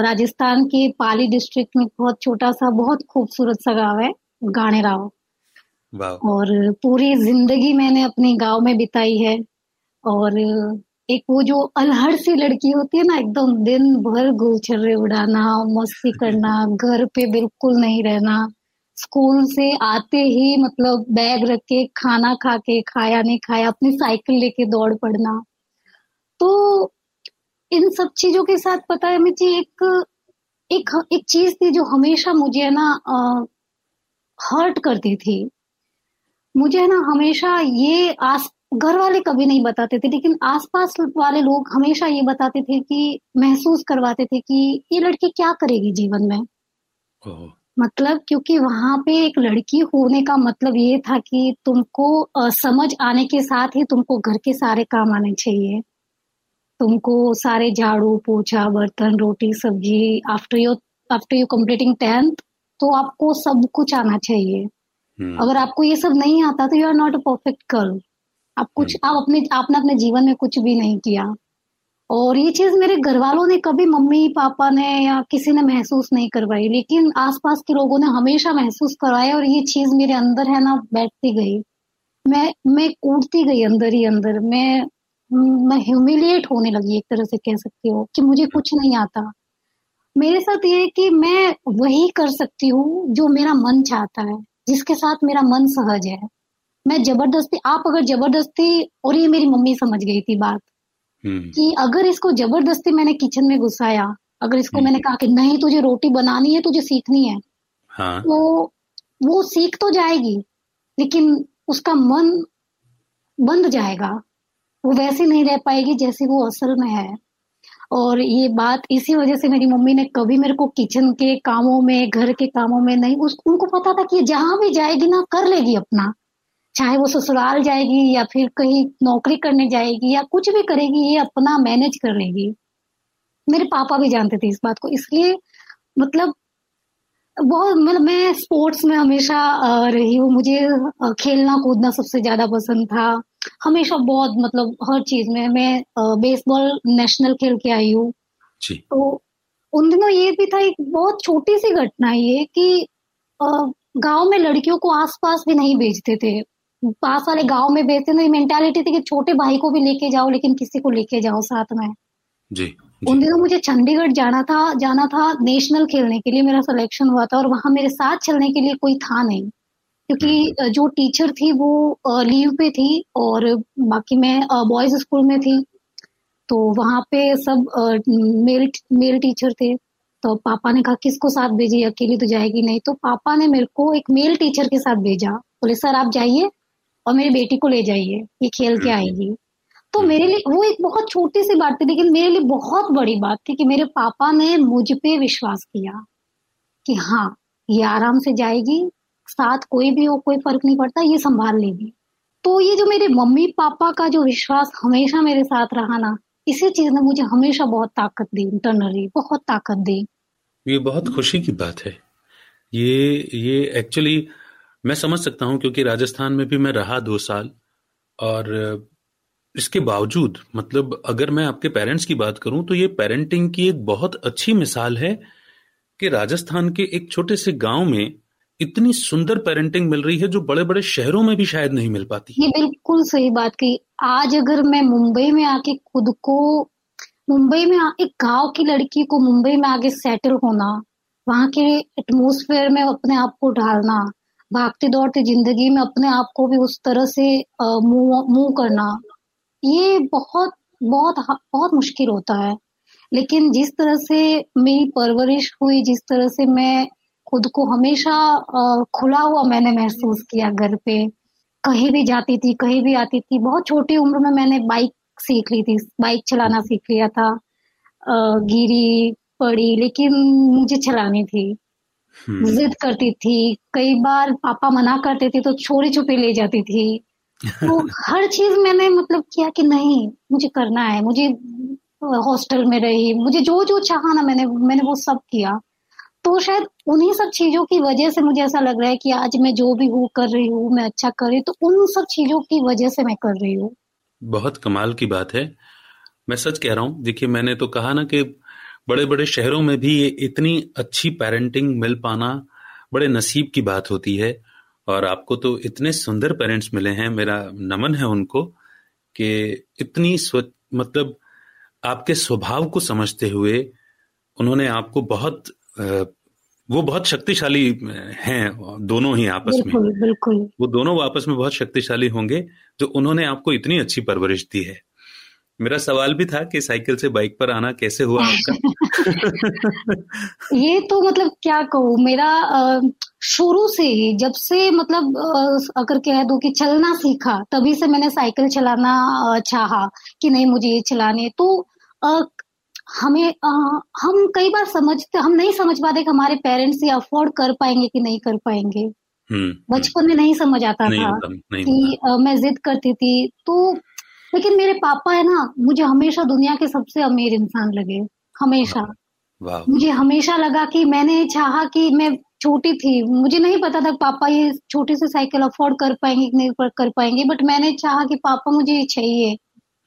राजस्थान के पाली डिस्ट्रिक्ट में बहुत छोटा सा बहुत खूबसूरत सा गाँव है गाने राव और पूरी ज़िंदगी मैंने अपने गाँव में बिताई है और एक वो जो अलहड़ सी लड़की होती है ना, एकदम दिन भर गुलछर्रे उड़ाना, मस्ती करना, घर पे बिल्कुल नहीं रहना। स्कूल से आते ही मतलब बैग रख के, खाना खा के, खाया नहीं खाया, अपनी साइकिल लेके दौड़ पड़ना। तो इन सब चीज़ों के साथ पता है मुझे एक एक एक चीज़ थी जो हमेशा मुझे है ना हर्ट करती थी। मुझे है ना हमेशा ये आस घर वाले कभी नहीं बताते थे लेकिन आसपास वाले लोग हमेशा ये बताते थे कि महसूस करवाते थे कि ये लड़की क्या करेगी जीवन में। मतलब क्योंकि वहाँ पे एक लड़की होने का मतलब ये था कि तुमको समझ आने के साथ ही तुमको घर के सारे काम आने चाहिए। तुमको सारे झाड़ू पोछा बर्तन रोटी सब्ज़ी after you after you completing tenth तो आपको सब कुछ आना चाहिए। हम्म। अगर आपको ये सब नहीं आता तो you are not a perfect girl आप कुछ हम्म। आप अपने आपने अपने जीवन में कुछ भी नहीं किया। और ये चीज़ मेरे घर वालों ने कभी मम्मी पापा ने या किसी ने महसूस नहीं करवाई लेकिन आसपास के लोगों ने हमेशा महसूस करवाया और ये चीज़ मेरे अंदर है ना बैठती गई। मैं मैं कूदती गई अंदर ही अंदर। मैं मैं ह्यूमिलिएट होने लगी एक तरह से कह सकती हो कि मुझे कुछ नहीं आता। मेरे साथ ये है कि मैं वही कर सकती हूँ जो मेरा मन चाहता है जिसके साथ मेरा मन सहज है। मैं ज़बरदस्ती आप अगर ज़बरदस्ती और ये मेरी मम्मी समझ गई थी बात हम्म, कि अगर इसको ज़बरदस्ती मैंने किचन में घुसाया अगर इसको हम्म। मैंने कहा कि नहीं तुझे रोटी बनानी है तुझे सीखनी है हाँ। तो वो सीख तो जाएगी लेकिन उसका मन बंद जाएगा। वो वैसे नहीं रह पाएगी जैसे वो असल में है। और ये बात इसी वजह से मेरी मम्मी ने कभी मेरे को किचन के कामों में घर के कामों में नहीं उस उनको पता था कि जहाँ भी जाएगी ना कर लेगी अपना। चाहे वो ससुराल जाएगी या फिर कहीं नौकरी करने जाएगी या कुछ भी करेगी ये अपना मैनेज कर लेगी। मेरे पापा भी जानते थे इस बात को इसलिए मतलब बहुत मतलब मैं स्पोर्ट्स में हमेशा रही हूँ। मुझे खेलना कूदना सबसे ज़्यादा पसंद था। हमेशा बहुत मतलब हर चीज़ में मैं बेसबॉल नेशनल खेल के आई हूँ। तो उन दिनों ये भी था एक बहुत छोटी सी घटना ये कि गाँव में लड़कियों को आसपास भी नहीं भेजते थे। पास वाले गाँव में भेजते थे मेंटालिटी थी कि छोटे भाई को भी लेके जाओ लेकिन किसी को लेके जाओ साथ में। जी उन दिनों मुझे चंडीगढ़ जाना था जाना था नेशनल खेलने के लिए मेरा सिलेक्शन हुआ था और वहाँ मेरे साथ चलने के लिए कोई था नहीं। क्योंकि जो टीचर थी वो लीव पे थी और बाकी मैं बॉयज़ स्कूल में थी। तो वहाँ पे सब मेल मेल टीचर थे। तो पापा ने कहा किसको साथ भेजिए अकेली तो जाएगी नहीं। तो पापा ने मेरे को एक मेल टीचर के साथ भेजा। बोले सर आप जाइए और मेरी बेटी को ले जाइए ये खेल के आएगी। तो मेरे लिए वो एक बहुत छोटी सी बात थी लेकिन मेरे लिए बहुत बड़ी बात थी कि मेरे पापा ने मुझ पे विश्वास किया कि हाँ ये आराम से जाएगी साथ कोई भी हो कोई फ़र्क नहीं पड़ता ये संभाल लेगी। तो ये जो मेरे मम्मी पापा का जो विश्वास हमेशा मेरे साथ रहा ना इसी चीज़ ने मुझे हमेशा बहुत ताकत दी इंटरनली बहुत ताकत दी। ये बहुत खुशी की बात है। ये ये एक्चुअली मैं समझ सकता हूँ, क्योंकि राजस्थान में भी मैं रहा दो साल, और इसके बावजूद मतलब अगर मैं आपके पेरेंट्स की बात करूँ तो ये पेरेंटिंग की एक बहुत अच्छी मिसाल है कि राजस्थान के एक छोटे से गाँव में इतनी सुंदर पेरेंटिंग मिल रही है जो बड़े बड़े शहरों में भी शायद नहीं मिल पाती। ये बिल्कुल सही बात की आज अगर मैं मुंबई में आके खुद को, मुंबई में एक गाँव की लड़की को मुंबई में आके सेटल होना, वहाँ के एटमोसफेयर में अपने आप को ढालना भागती दौड़ती ज़िंदगी में अपने आप को भी उस तरह से मूव करना ये बहुत बहुत बहुत मुश्किल होता है। लेकिन जिस तरह से मेरी परवरिश हुई जिस तरह से मैं खुद को हमेशा खुला हुआ मैंने महसूस किया घर पे कहीं भी जाती थी कहीं भी आती थी बहुत छोटी उम्र में मैंने बाइक सीख ली थी बाइक चलाना सीख लिया था गिरी पड़ी लेकिन मुझे चलानी थी। जिद करती थी कई बार पापा मना करते थे तो छोरी छुपी ले जाती थी। तो *laughs* हर चीज़ मैंने मतलब किया कि नहीं मुझे करना है मुझे हॉस्टल में रही मुझे जो जो चाहा ना मैंने मैंने वो सब किया। तो शायद उन्हीं सब चीज़ों की वजह से मुझे ऐसा लग रहा है कि आज मैं जो भी हूँ कर रही हूँ मैं अच्छा कर रही हूँ तो उन सब चीज़ों की वजह से मैं कर रही हूँ। बहुत कमाल की बात है। मैं सच कह रहा हूँ देखिए मैंने तो कहा ना कि बड़े बड़े शहरों में भी ये इतनी अच्छी पेरेंटिंग मिल पाना बड़े नसीब की बात होती है। और आपको तो इतने सुंदर पेरेंट्स मिले हैं मेरा नमन है उनको कि इतनी स्व मतलब आपके स्वभाव को समझते हुए उन्होंने आपको बहुत वो बहुत शक्तिशाली हैं दोनों ही आपस बिल्कुल, में। बिल्कुल बिल्कुल। वो दोनों आपस में बहुत शक्तिशाली होंगे जो उन्होंने आपको इतनी अच्छी परवरिश दी है। मेरा सवाल भी था कि साइकिल से बाइक पर आना कैसे हुआ आपका? *laughs* ये तो मतलब क्या कहूँ मेरा शुरू से ही जब से मतलब अगर कह दो कि चलना सीखा तभी से मैंने साइकिल चलाना चाहा कि नहीं मुझे ये चलानी तो हमें हम कई बार समझते हम नहीं समझ पाते कि हमारे पेरेंट्स ये अफोर्ड कर पाएँगे कि नहीं कर पाएँगे। हम्म, हम्म, बचपन में नहीं समझ आता नहीं था नहीं कि अ, मैं जिद करती थी। तो लेकिन मेरे पापा है ना मुझे हमेशा दुनिया के सबसे अमीर इंसान लगे हमेशा। मुझे हमेशा लगा कि मैंने चाहा कि मैं छोटी थी। मुझे नहीं पता था पापा ये छोटी सी साइकिल अफोर्ड कर पाएँगे कि नहीं कर पाएँगे बट मैंने चाहा कि पापा मुझे ये चाहिए।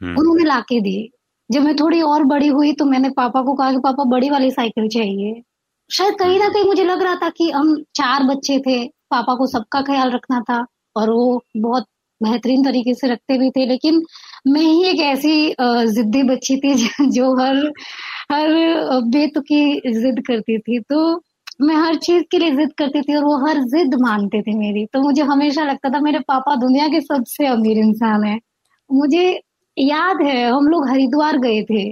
हम्म, उन्होंने लाके दी जब मैं थोड़ी और बड़ी हुई तो मैंने पापा को कहा कि पापा बड़ी वाली साइकिल चाहिए। शायद कहीं ना कहीं मुझे लग रहा था कि हम चार बच्चे थे पापा को सबका ख्याल रखना था और वो बहुत बेहतरीन तरीके से रखते भी थे लेकिन मैं ही एक ऐसी जिद्दी बच्ची थी *laughs* जो हर हर बेतुकी जिद करती थी। तो मैं हर चीज़ के लिए जिद करती थी और वो हर जिद मानते थे मेरी। तो मुझे हमेशा लगता था मेरे पापा दुनिया के सबसे अमीर इंसान है। मुझे याद है हम लोग हरिद्वार गए थे।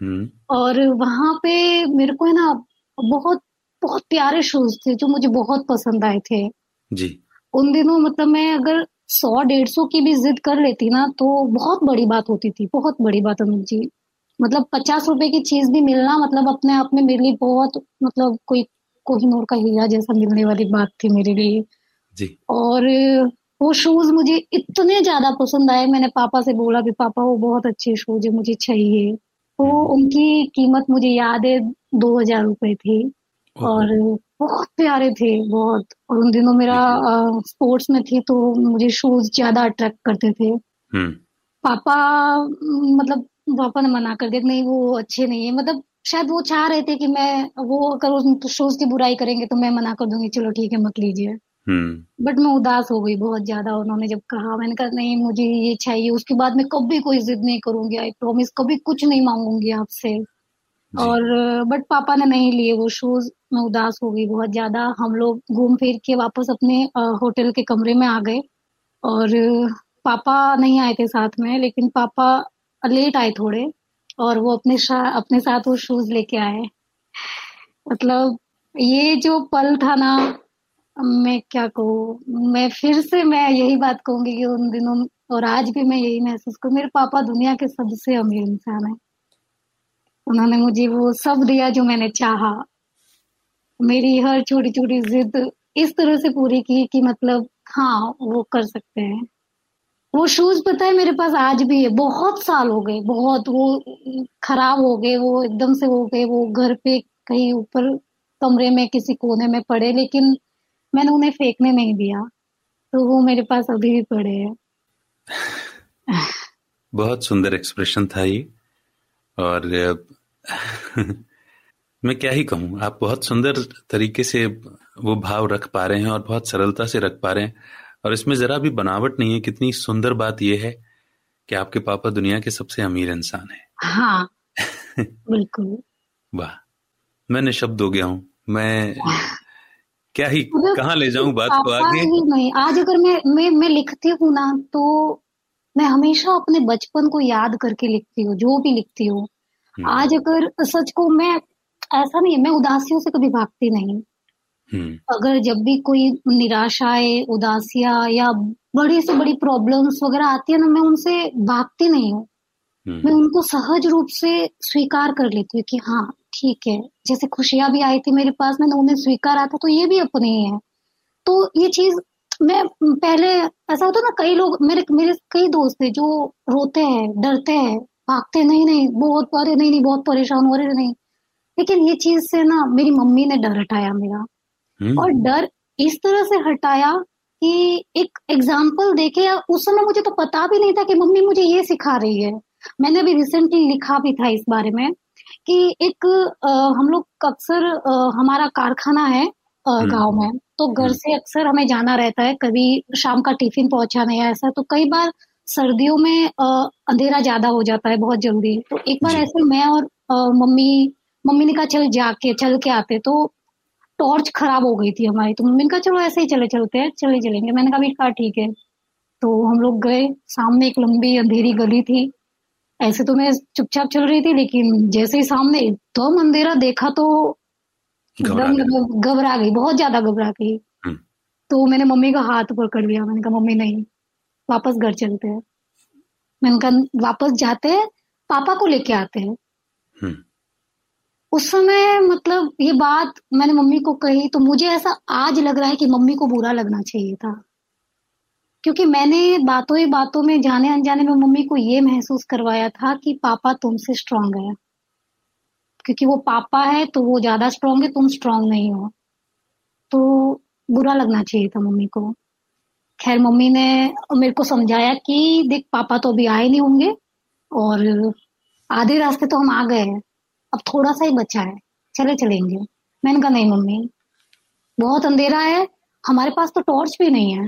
हम्म। और वहाँ पे मेरे को है ना बहुत बहुत प्यारे शूज़ थे जो मुझे बहुत पसंद आए थे। जी। उन दिनों मतलब मैं अगर सौ डेढ़ सौ की भी जिद कर लेती ना तो बहुत बड़ी बात होती थी बहुत बड़ी बात अनुज जी। मतलब पचास रुपए की चीज़ भी मिलना मतलब अपने आप में मेरे लिए बहुत मतलब कोई कोहिनूर का हीरा जैसा मिलने वाली बात थी मेरे लिए। जी। और वो शूज़ मुझे इतने ज़्यादा पसंद आए मैंने पापा से बोला भी पापा वो बहुत अच्छे शूज़ है मुझे चाहिए। तो हम्म। उनकी कीमत मुझे याद है दो हज़ार रुपए थी। और बहुत प्यारे थे बहुत। और उन दिनों मेरा स्पोर्ट्स में थी तो मुझे शूज़ ज़्यादा अट्रैक्ट करते थे। हम्म। पापा मतलब पापा ने मना कर दिया नहीं वो अच्छे नहीं है। मतलब शायद वो चाह रहे थे कि मैं वो अगर उस शूज़ की बुराई करेंगे तो मैं मना कर दूँगी चलो ठीक है मत लीजिए। But hmm. मैं उदास हो गई बहुत ज़्यादा उन्होंने जब कहा मैंने कहा नहीं मुझे ये चाहिए उसके बाद मैं कभी कोई जिद नहीं करूँगी आई प्रोमिस कभी कुछ नहीं मांगूँगी आपसे। और बट पापा ने नहीं लिए वो शूज़ मैं उदास हो गई बहुत ज़्यादा। हम लोग घूम फिर के वापस अपने होटल के कमरे में आ गए। और, पापा नहीं आए थे साथ में, लेकिन पापा लेट आए थोड़े। और वो अपने अपने साथ वो शूज़ लेके आए। मतलब ये जो पल था ना, मैं क्या कहूँ? मैं फिर से, मैं यही बात कहूँगी कि उन दिनों, और आज भी मैं यही महसूस करूँ। मेरे पापा दुनिया के सबसे अमीर इंसान है। उन्होंने मुझे वो सब दिया जो मैंने चाहा। मेरी हर छोटी छोटी जिद इस तरह से पूरी की कि मतलब हाँ वो कर सकते हैं। वो शूज़ पता है मेरे पास आज भी है, बहुत साल हो गए, बहुत वो खराब हो गए, वो एकदम से हो गए, वो घर पे कहीं ऊपर कमरे में, किसी कोने में पड़े, लेकिन मैंने उन्हें फेंकने नहीं दिया तो वो मेरे पास अभी भी पड़े हैं। *laughs* बहुत सुंदर एक्सप्रेशन था ये। और *laughs* मैं क्या ही कहूँ आप बहुत सुंदर तरीके से वो भाव रख पा रहे हैं और बहुत सरलता से रख पा रहे हैं। और इसमें जरा भी बनावट नहीं है कितनी सुंदर बात यह है कि आपके पापा दुनिया के सबसे अमीर इंसान है। हाँ। *laughs* बिल्कुल। वाह। मैं निशब्द हो गया हूँ। मैं क्या ही *laughs* मतलब कहाँ ले जाऊँ बात को आगे? नहीं। आज अगर मैं मैं मैं लिखती हूँ ना तो मैं हमेशा अपने बचपन को याद करके लिखती हूँ जो भी लिखती हूँ। आज अगर सच को मैं ऐसा नहीं है मैं उदासियों से कभी भागती नहीं हम्म। अगर जब भी कोई निराशाएँ उदासियाँ या बड़ी से बड़ी प्रॉब्लम्स वगैरह आती है ना मैं उनसे भागती नहीं हूँ हम्म। मैं उनको सहज रूप से स्वीकार कर लेती हूँ कि हाँ ठीक है जैसे खुशियाँ भी आई थी मेरे पास मैंने उन्हें स्वीकारा था तो ये भी अपने ही है तो ये चीज़ मैं पहले ऐसा होता ना कई लोग मेरे मेरे कई दोस्त है जो रोते हैं डरते हैं भागते नहीं नहीं बहुत परे नहीं नहीं बहुत परेशान हो रहे नहीं लेकिन ये चीज़ से ना मेरी मम्मी ने डर हटाया मेरा हम्म। और डर इस तरह से हटाया कि एक एग्ज़ाम्पल देखे उस समय मुझे तो पता भी नहीं था कि मम्मी मुझे ये सिखा रही है मैंने अभी रिसेंटली लिखा भी था इस बारे में कि एक आ, हम लोग अक्सर हमारा कारखाना है हम्म। गाँव में तो घर हम्म। से अक्सर हमें जाना रहता है कभी शाम का टिफ़िन पहुंचाना या ऐसा तो कई बार सर्दियों में अंधेरा ज़्यादा हो जाता है बहुत जल्दी। तो एक बार ऐसे मैं और मम्मी मम्मी ने कहा चल जाके चल के आते। तो टॉर्च खराब हो गई थी हमारी। तो मम्मी ने कहा चलो ऐसे ही चले चलते हैं चले चलेंगे। मैंने कहा भी कहा ठीक है। तो हम लोग गए। सामने एक लंबी अंधेरी गली थी। ऐसे तो मैं चुपचाप चल रही थी लेकिन जैसे ही सामने एकदम अंधेरा देखा तो एकदम घबरा गई बहुत ज़्यादा घबरा गई। हम्म। तो मैंने मम्मी का हाथ पकड़ लिया। मैंने कहा मम्मी नहीं वापस घर चलते हैं। मैंने कहा वापस जाते हैं पापा को लेके आते हैं। हम्म। उस समय मतलब ये बात मैंने मम्मी को कही तो मुझे ऐसा आज लग रहा है कि मम्मी को बुरा लगना चाहिए था। क्योंकि मैंने बातों ही बातों में जाने अनजाने में मम्मी को ये महसूस करवाया था कि पापा तुमसे स्ट्रांग है। क्योंकि वो पापा है तो वो ज़्यादा स्ट्रांग है तुम स्ट्रांग नहीं हो। तो बुरा लगना चाहिए था मम्मी को। खैर मम्मी ने मेरे को समझाया कि देख पापा तो अभी आए नहीं होंगे और आधे रास्ते तो हम आ गए हैं। अब थोड़ा सा ही बचा है। चले चलेंगे। मैंने कहा नहीं मम्मी बहुत अंधेरा है। हमारे पास तो टॉर्च भी नहीं है।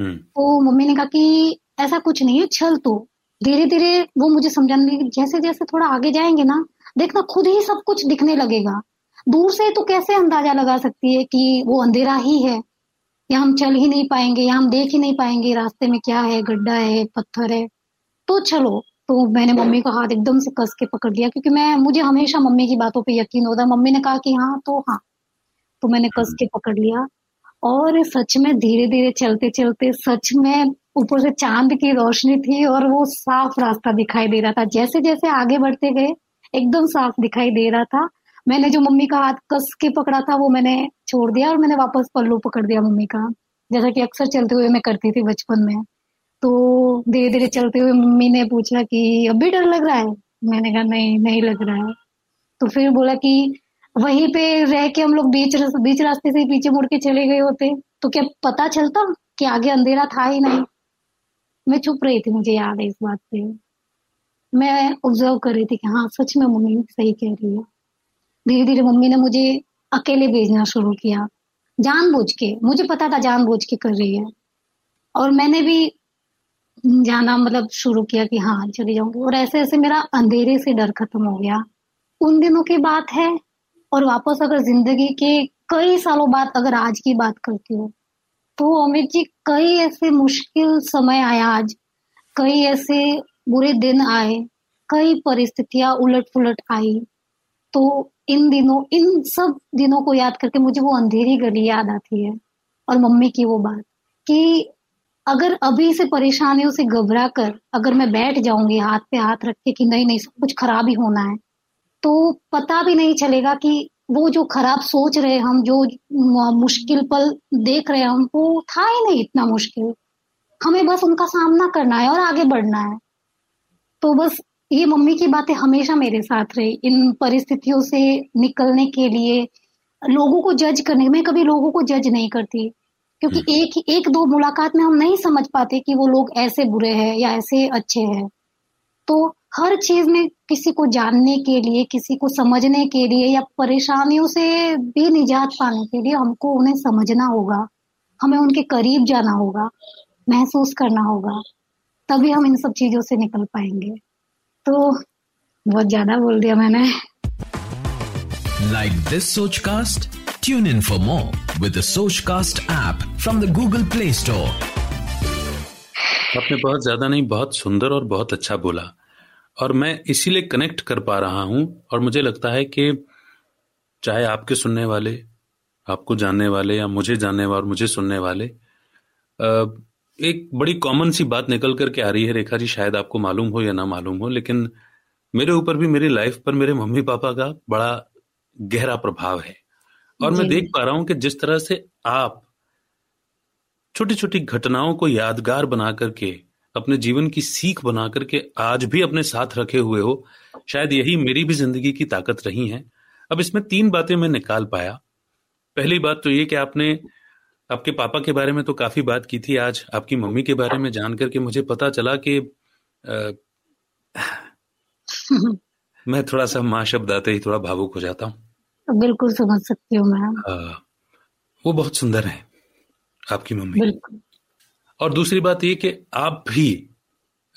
हम्म। तो मम्मी ने कहा कि ऐसा कुछ नहीं है चल तो। धीरे धीरे वो मुझे समझाने लगी जैसे जैसे थोड़ा आगे जाएँगे ना देखना खुद ही सब कुछ दिखने लगेगा। दूर से तो कैसे अंदाज़ा लगा सकती है कि वो अंधेरा ही है? या हम चल ही नहीं पाएँगे या हम देख ही नहीं पाएँगे रास्ते में क्या है गड्ढा है पत्थर है। तो चलो तो मैंने मम्मी का हाथ एकदम से कस के पकड़ लिया क्योंकि मैं मुझे हमेशा मम्मी की बातों पे यकीन होता मम्मी ने कहा कि हाँ तो हाँ। तो मैंने कस के पकड़ लिया। और सच में धीरे धीरे चलते चलते सच में ऊपर से चाँद की रोशनी थी और वो साफ़ रास्ता दिखाई दे रहा था। जैसे जैसे आगे बढ़ते गए एकदम साफ़ दिखाई दे रहा था। मैंने जो मम्मी का हाथ कस के पकड़ा था, वो मैंने छोड़ दिया और मैंने वापस पल्लू पकड़ दिया मम्मी का। जैसा कि अक्सर चलते हुए मैं करती थी बचपन में। तो धीरे धीरे चलते हुए मम्मी ने पूछा कि अभी डर लग रहा है? मैंने कहा, नहीं नहीं लग रहा है। तो फिर बोला कि, वहीं पे रह के हम लोग बीच बीच रास्ते से पीछे मुड़ के चले गए होते। तो क्या पता चलता कि आगे अंधेरा था ही नहीं? मैं छुप रही थी, मुझे याद है इस बात पे। मैं ऑब्ज़र्व कर रही थी कि हाँ सच में मम्मी सही कह रही है। धीरे धीरे मम्मी ने मुझे अकेले भेजना शुरू किया। जानबूझ के, मुझे पता था जानबूझ के कर रही है। और मैंने भी जाना मतलब शुरू किया कि हाँ चली जाऊँगी। और ऐसे ऐसे मेरा अंधेरे से डर खत्म हो गया। उन दिनों की बात है, और वापस अगर ज़िंदगी के कई सालों बाद अगर आज की बात करती हूँ तो अमित जी, कई ऐसे मुश्किल समय आया आज। कई ऐसे बुरे दिन आए, कई परिस्थितियाँ उलट पुलट आई। तो इन दिनों, इन सब दिनों को याद करके मुझे वो अंधेरी गली याद आती है और मम्मी की वो बात कि अगर अभी से परेशानियों से घबरा कर अगर मैं बैठ जाऊँगी हाथ पे हाथ रख के कि नहीं नहीं, सब कुछ खराब ही होना है तो पता भी नहीं चलेगा कि वो जो खराब सोच रहे हम, जो मुश्किल पल देख रहे हम, वो था ही नहीं इतना मुश्किल। हमें बस उनका सामना करना है और आगे बढ़ना है। तो बस ये मम्मी की बातें हमेशा मेरे साथ रही इन परिस्थितियों से निकलने के लिए। लोगों को जज करने मैं कभी लोगों को जज नहीं करती क्योंकि हम्म। एक एक दो मुलाकात में हम नहीं समझ पाते कि वो लोग ऐसे बुरे हैं या ऐसे अच्छे हैं। तो हर चीज़ में किसी को जानने के लिए किसी को समझने के लिए या परेशानियों से भी निजात पाने के लिए हमको उन्हें समझना होगा हमें उनके करीब जाना होगा महसूस करना होगा तभी हम इन सब चीज़ों से निकल पाएँगे। तो बहुत ज़्यादा बोल दिया मैंने। Like this Sochcast tune in for more with Sochcast app from the Google Play Store आपने बहुत ज़्यादा नहीं बहुत सुंदर और बहुत अच्छा बोला। और मैं इसीलिए कनेक्ट कर पा रहा हूँ और मुझे लगता है कि चाहे आपके सुनने वाले आपको जानने वाले या मुझे जानने वाले और मुझे सुनने वाले एक बड़ी कॉमन सी बात निकल करके आ रही है रेखा जी शायद आपको मालूम हो या ना मालूम हो लेकिन मेरे ऊपर भी मेरी लाइफ पर मेरे मम्मी पापा का बड़ा गहरा प्रभाव है। और मैं देख पा रहा हूँ कि जिस तरह से आप छोटी छोटी घटनाओं को यादगार बना करके अपने जीवन की सीख बना करके आज भी अपने साथ रखे हुए हो शायद यही मेरी भी ज़िंदगी की ताकत रही है। अब इसमें तीन बातें मैं निकाल पाया। पहली बात तो ये कि आपने आपके पापा के बारे में तो काफ़ी बात की थी आज। आपकी मम्मी के बारे में जान करके मुझे पता चला कि आ, *laughs* मैं थोड़ा सा माँ शब्द आते ही थोड़ा भावुक हो जाता हूँ। बिल्कुल समझ सकती हूँ मैं वो बहुत सुंदर है आपकी मम्मी। और दूसरी बात ये कि आप भी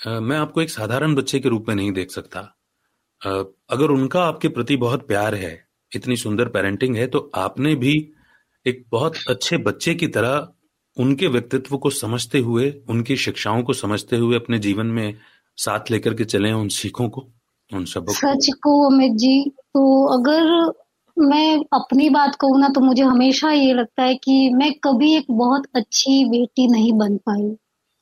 आ, मैं आपको एक साधारण बच्चे के रूप में नहीं देख सकता। आ, अगर उनका आपके प्रति बहुत प्यार है इतनी सुंदर पेरेंटिंग है तो आपने भी एक बहुत अच्छे बच्चे की तरह उनके व्यक्तित्व को समझते हुए उनकी शिक्षाओं को समझते हुए अपने जीवन में साथ लेकर के चले उन सीखों को उन सबक सच को अमित जी तो अगर मैं अपनी बात कहूँ ना तो मुझे हमेशा ये लगता है कि मैं कभी एक बहुत अच्छी बेटी नहीं बन पाई।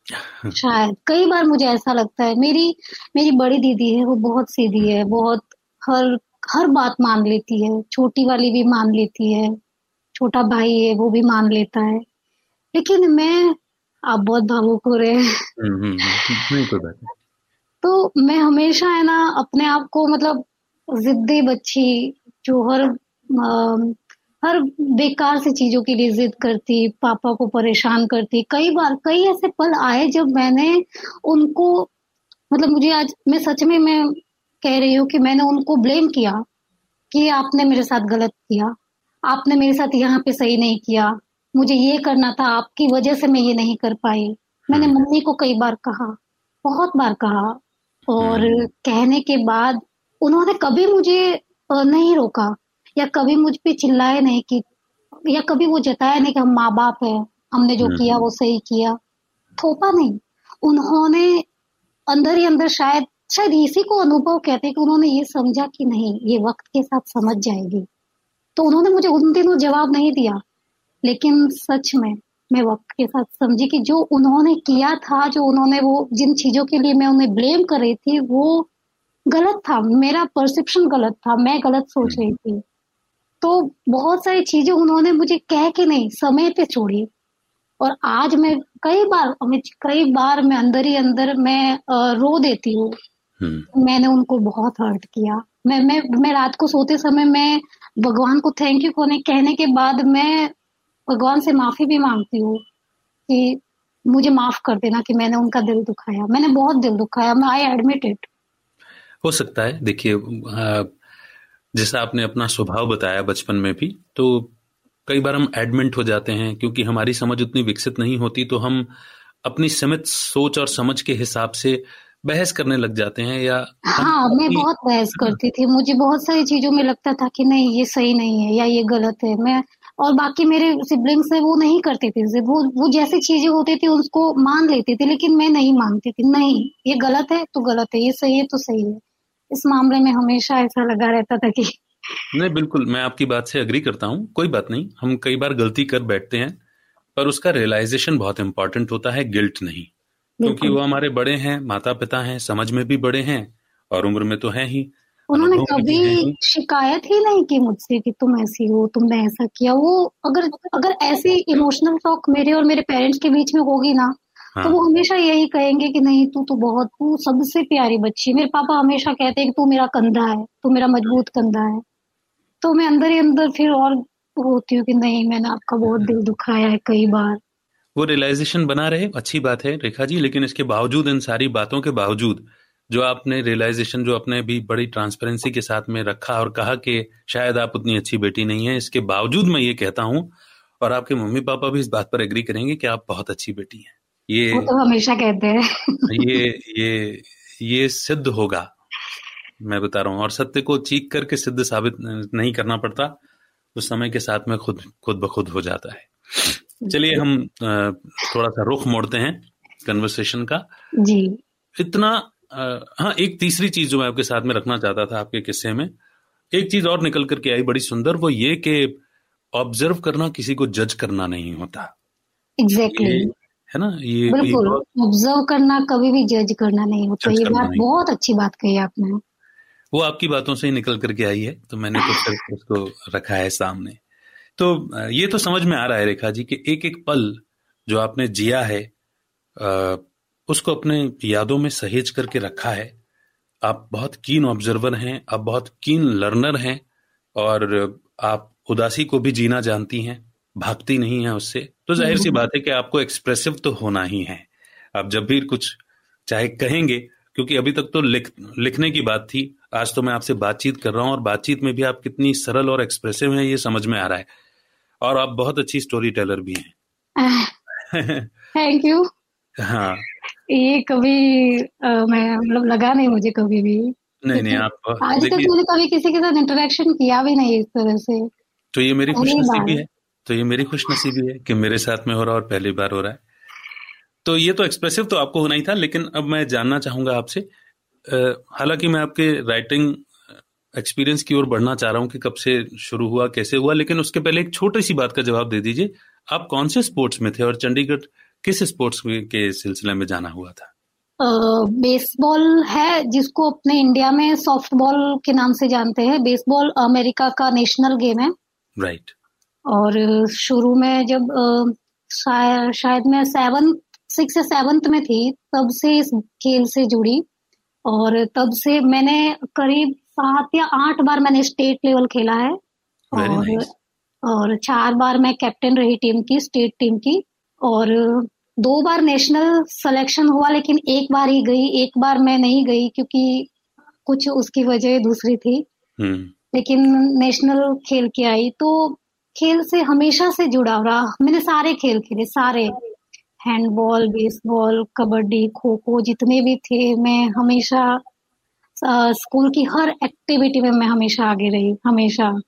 *laughs* शायद कई बार मुझे ऐसा लगता है। मेरी मेरी बड़ी दीदी है वो बहुत सीधी है बहुत हर हर बात मान लेती है छोटी वाली भी मान लेती है। छोटा भाई है वो भी मान लेता है। लेकिन मैं आप बहुत भावुक हो रहे हैं। हम्म, हम्म, हम्म, तो मैं हमेशा है ना अपने आप को मतलब जिद्दी बच्ची जो हर आ, हर बेकार से चीज़ों के लिए जिद करती पापा को परेशान करती। कई बार कई ऐसे पल आए जब मैंने उनको मतलब मुझे आज मैं सच में मैं कह रही हूँ कि मैंने उनको ब्लेम किया कि आपने मेरे साथ गलत किया। आपने मेरे साथ यहाँ पे सही नहीं किया। मुझे ये करना था आपकी वजह से मैं ये नहीं कर पाई। मैंने हम्म। मम्मी को कई बार कहा बहुत बार कहा और हम्म। कहने के बाद उन्होंने कभी मुझे नहीं रोका या कभी मुझ पे चिल्लाए नहीं कि या कभी वो जताया नहीं कि हम माँ बाप है हमने जो किया वो सही किया। थोपा नहीं। उन्होंने अंदर ही अंदर शायद शायद इसी को अनुभव कहते हैं कि उन्होंने ये समझा कि नहीं ये वक्त के साथ समझ जाएगी। तो उन्होंने मुझे उन दिनों जवाब नहीं दिया। लेकिन सच में मैं वक्त के साथ समझी कि जो उन्होंने किया था जो उन्होंने वो जिन चीज़ों के लिए मैं उन्हें ब्लेम कर रही थी वो गलत था। मेरा परसेप्शन गलत था मैं गलत सोच रही थी। तो बहुत सारी चीज़ें उन्होंने मुझे कह के नहीं समय पे छोड़ी। और आज मैं कई बार कई बार मैं अंदर ही अंदर मैं रो देती हूँ। हम्म। मैंने उनको बहुत हर्ट किया। मैं मैं मैं रात को सोते समय मैं भगवान को थैंक यू कोने, कहने के बाद मैं भगवान से माफ़ी भी मांगती हूँ कि मुझे माफ़ कर देना कि मैंने उनका दिल दुखाया। मैंने बहुत दिल दुखाया, मैं आई एडमिट इट हो सकता है। देखिए जैसा आपने अपना स्वभाव बताया बचपन में भी तो कई बार हम एडमिट हो जाते हैं, क्योंकि हमारी समझ उतनी विकसित नहीं होती तो हम अपनी सीमित सोच और समझ के हिसाब से बहस करने लग जाते हैं या हाँ मैं बहुत बहस करती थी। मुझे बहुत सारी चीज़ों में लगता था कि नहीं ये सही नहीं है या ये गलत है। मैं और बाकी मेरे सिबलिंग्स है वो नहीं करते थे वो वो जैसी चीज़ें होती थी उसको मान लेते थे लेकिन मैं नहीं मानती थी। नहीं ये गलत है तो गलत है ये सही है तो सही है। इस मामले में हमेशा ऐसा लगा रहता था कि नहीं बिल्कुल मैं आपकी बात से अग्री करता हूँ कोई बात नहीं। हम कई बार गलती कर बैठते हैं पर उसका रियलाइजेशन बहुत इंपॉर्टेंट होता है गिल्ट नहीं। क्योंकि वो हमारे बड़े हैं माता पिता हैं समझ में भी बड़े हैं और उम्र में तो है ही उन्होंने कभी शिकायत ही नहीं की मुझसे कि तुम ऐसी हो तुमने ऐसा किया। वो अगर अगर ऐसी इमोशनल टॉक मेरे और मेरे पेरेंट्स के बीच में होगी ना हाँ. तो वो हमेशा यही कहेंगे कि नहीं तू तो बहुत तू सबसे प्यारी बच्ची मेरे पापा हमेशा कहते हैं कि तू मेरा कंधा है तू मेरा मज़बूत कंधा है। तो मैं अंदर ही अंदर फिर और होती हूँ कि नहीं मैंने आपका बहुत दिल दुखाया है कई बार। वो रियलाइजेशन बना रहे अच्छी बात है रेखा जी लेकिन इसके बावजूद इन सारी बातों के बावजूद जो आपने रियलाइजेशन जो आपने भी बड़ी ट्रांसपेरेंसी के साथ में रखा और कहा कि शायद आप उतनी अच्छी बेटी नहीं है इसके बावजूद मैं ये कहता हूँ और आपके मम्मी पापा भी इस बात पर एग्री करेंगे कि आप बहुत अच्छी बेटी हैं। ये वो तो हमेशा कहते हैं। *laughs* ये ये ये सिद्ध होगा मैं बता रहा हूँ और सत्य को चीख करके सिद्ध साबित नहीं करना पड़ता उस समय के साथ में खुद खुद ब खुद हो जाता है। चलिए हम थोड़ा सा रुख मोड़ते हैं कन्वर्सेशन का। जी। इतना हाँ एक तीसरी चीज़ जो मैं आपके साथ में रखना चाहता था आपके किस्से में एक चीज़ और निकल करके आई बड़ी सुंदर वो ये कि ऑब्ज़र्व करना किसी को जज करना नहीं होता। Exactly exactly. है ना? ये बिल्कुल। ऑब्ज़र्व करना कभी भी जज करना नहीं होता। ये बात बहुत अच्छी बात कही आपने। वो आपकी बातों से ही निकल करके आई है तो मैंने *laughs* सिर्फ़ उसको रखा है सामने। तो ये तो समझ में आ रहा है रेखा जी कि एक एक पल जो आपने जिया है उसको अपने यादों में सहेज करके रखा है। आप बहुत कीन ऑब्जर्वर हैं, आप बहुत कीन लर्नर हैं और आप उदासी को भी जीना जानती हैं, भागती नहीं है उससे। तो ज़ाहिर सी बात है कि आपको एक्सप्रेसिव तो होना ही है। आप जब भी कुछ चाहे कहेंगे, क्योंकि अभी तक तो लिख, लिखने की बात थी, आज तो मैं आपसे बातचीत कर रहा हूँ और बातचीत में भी आप कितनी सरल और एक्सप्रेसिव हैं, ये समझ में आ रहा है। और आप बहुत अच्छी स्टोरी टेलर भी हैं। *laughs* थैंक यू हाँ। ये कभी आ, मैं मतलब लगा नहीं मुझे कभी भी। नहीं नहीं आप आज तक मैंने कभी किसी के साथ इंटरेक्शन किया भी नहीं इस तरह से। तो ये मेरी खुश नसीबी है। तो ये मेरी खुश नसीबी है कि मेरे साथ में हो रहा और पहली बार हो रहा है। तो ये तो एक्सप्रेसिव तो आपको होना ही था लेकिन अब मैं जानना चाहूँगा आपसे हालाँकि मैं आपके राइटिंग एक्सपीरियंस की ओर बढ़ना चाह रहा हूँ कि कब से शुरू हुआ कैसे हुआ लेकिन उसके पहले एक छोटी सी बात का जवाब दे दीजिए। आप कौन से स्पोर्ट्स में थे और चंडीगढ़ किस स्पोर्ट्स के सिलसिले में जाना हुआ था? बेसबॉल है जिसको अपने इंडिया में सॉफ्टबॉल के नाम से जानते हैं। बेसबॉल अमेरिका का नेशनल गेम है। राइट और शुरू में जब शायद शायद मैं सेवन सिक्स या सेवन्थ में थी तब से इस खेल से जुड़ी। और तब से मैंने करीब सात या आठ बार मैंने स्टेट लेवल खेला है। और nice. और चार बार मैं कैप्टन रही टीम की स्टेट टीम की। और दो बार नेशनल सिलेक्शन हुआ लेकिन एक बार ही गई एक बार मैं नहीं गई क्योंकि कुछ उसकी वजह दूसरी थी। हम्म। लेकिन नेशनल खेल के आई तो खेल से हमेशा से जुड़ा रहा। मैंने सारे खेल खेले सारे। हैंडबॉल बेसबॉल कबड्डी खो खो जितने भी थे मैं हमेशा स्कूल की हर एक्टिविटी में मैं हमेशा आगे रही हमेशा।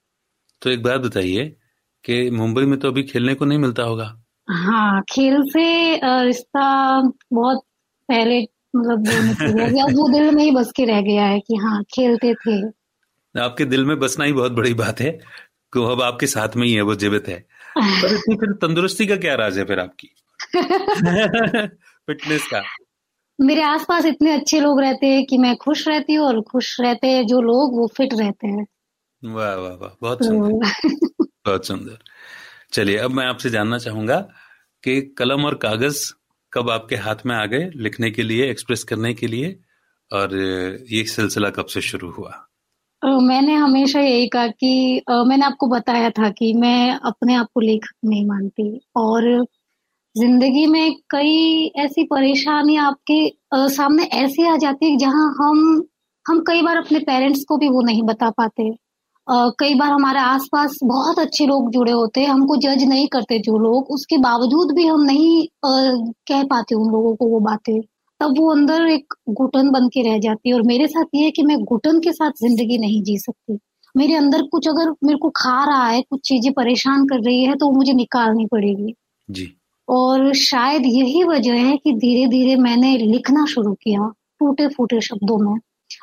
तो एक बात बताइए कि मुंबई में तो अभी खेलने को नहीं मिलता होगा। हाँ खेल से रिश्ता बहुत पहले मतलब वो वो दिल में ही बस के रह गया है कि हाँ खेलते थे। आपके दिल में बसना ही बहुत बड़ी बात है। कि अब आपके साथ में ही है वो जीवित है। पर *laughs* फिर तंदुरुस्ती का क्या राज है फिर आपकी? *laughs* *laughs* फिटनेस का। मेरे आसपास इतने अच्छे लोग रहते हैं कि मैं खुश रहती हूँ और खुश रहते हैं जो लोग वो फिट रहते हैं। वाह वाह वाह बहुत सुंदर। तो *laughs* बहुत सुंदर। चलिए अब मैं आपसे जानना चाहूँगा कि कलम और कागज़ कब आपके हाथ में आ गए लिखने के लिए एक्सप्रेस करने के लिए और ये सिलसिला कब से शुरू हुआ? मैंने हमेशा यही कहा कि मैंने आपको बताया था कि मैं अपने आप को लेखक नहीं मानती और ज़िंदगी में कई ऐसी परेशानी आपके सामने ऐसी आ जाती है जहाँ हम हम कई बार अपने पेरेंट्स को भी वो नहीं बता पाते। कई बार हमारे आसपास बहुत अच्छे लोग जुड़े होते हैं, हमको जज नहीं करते जो लोग, उसके बावजूद भी हम नहीं कह पाते उन लोगों को वो बातें। तब वो अंदर एक घुटन बन के रह जाती है और मेरे साथ ये है कि मैं घुटन के साथ ज़िंदगी नहीं जी सकती। मेरे अंदर कुछ अगर मेरे को खा रहा है, कुछ चीज़ें परेशान कर रही है तो मुझे निकालनी पड़ेगी। जी। और शायद यही वजह है कि धीरे धीरे मैंने लिखना शुरू किया टूटे फूटे शब्दों में।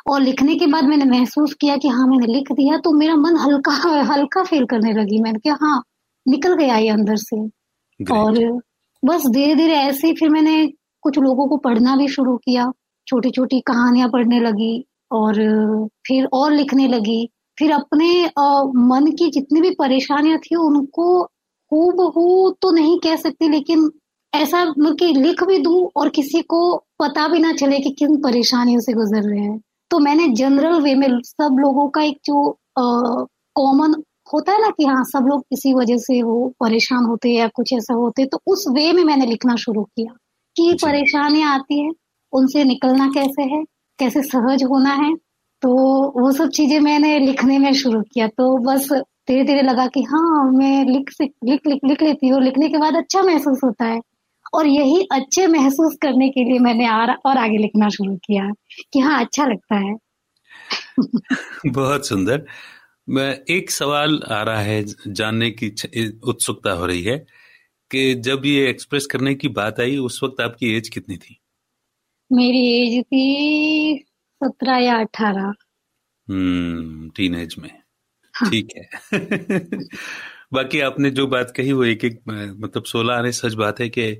और लिखने के बाद मैंने महसूस किया कि हाँ मैंने लिख दिया तो मेरा मन हल्का हल्का फील करने लगी मैंने कहा हाँ निकल गया ये अंदर से। और बस धीरे धीरे ऐसे ही फिर मैंने कुछ लोगों को पढ़ना भी शुरू किया छोटी छोटी कहानियाँ पढ़ने लगी और फिर और लिखने लगी। फिर अपने आ, मन की जितनी भी परेशानियाँ थी उनको हूबहू तो नहीं कह सकती लेकिन ऐसा मतलब कि लिख भी दू और किसी को पता भी ना चले कि किन परेशानियों से गुजर रहे हैं। तो मैंने जनरल वे में सब लोगों का एक जो कॉमन होता है ना कि हाँ सब लोग किसी वजह से वो परेशान होते हैं या कुछ ऐसा होते तो उस वे में मैंने लिखना शुरू किया कि परेशानियाँ आती है उनसे निकलना कैसे है कैसे सहज होना है तो वो सब चीज़ें मैंने लिखने में शुरू किया। तो बस धीरे धीरे लगा कि हाँ मैं लिख लिख लिख लिख लेती हूँ। लिखने के बाद अच्छा महसूस होता है। और यही अच्छे महसूस करने के लिए मैंने आर, और आगे लिखना शुरू किया कि हाँ अच्छा लगता है। बहुत सुंदर। मैं एक सवाल आ रहा है जानने की उत्सुकता हो रही है कि जब ये एक्सप्रेस करने की बात आई उस वक्त आपकी एज कितनी थी? मेरी एज थी सत्रह या अठारह। हम्म टीन एज में। ठीक है। बाकी आपने जो बात कही वो एक एक मतलब सोलह आने सच बात है कि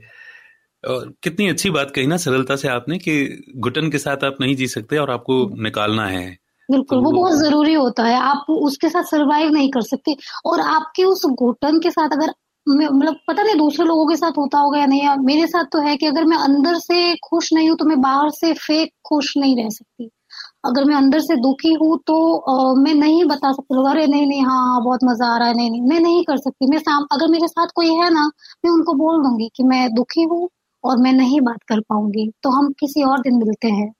और कितनी अच्छी बात कही ना सरलता से आपने कि घुटन के साथ आप नहीं जी सकते और आपको निकालना है। बिल्कुल तो वो बहुत ज़रूरी होता है। आप उसके साथ सरवाइव नहीं कर सकते और आपके उस घुटन के साथ अगर मतलब पता नहीं दूसरे लोगों के साथ होता होगा या नहीं मेरे साथ तो है कि अगर मैं अंदर से खुश नहीं हूँ तो मैं बाहर से फेक खुश नहीं रह सकती। अगर मैं अंदर से दुखी हूँ तो आ, मैं नहीं बता सकती लोग अरे नहीं नहीं हाँ हाँ बहुत मज़ा आ रहा है नहीं नहीं मैं नहीं कर सकती। मैं साम अगर मेरे साथ कोई है ना मैं उनको बोल दूँगी कि मैं दुखी हूँ और मैं नहीं बात कर पाऊँगी। तो हम किसी और दिन मिलते हैं।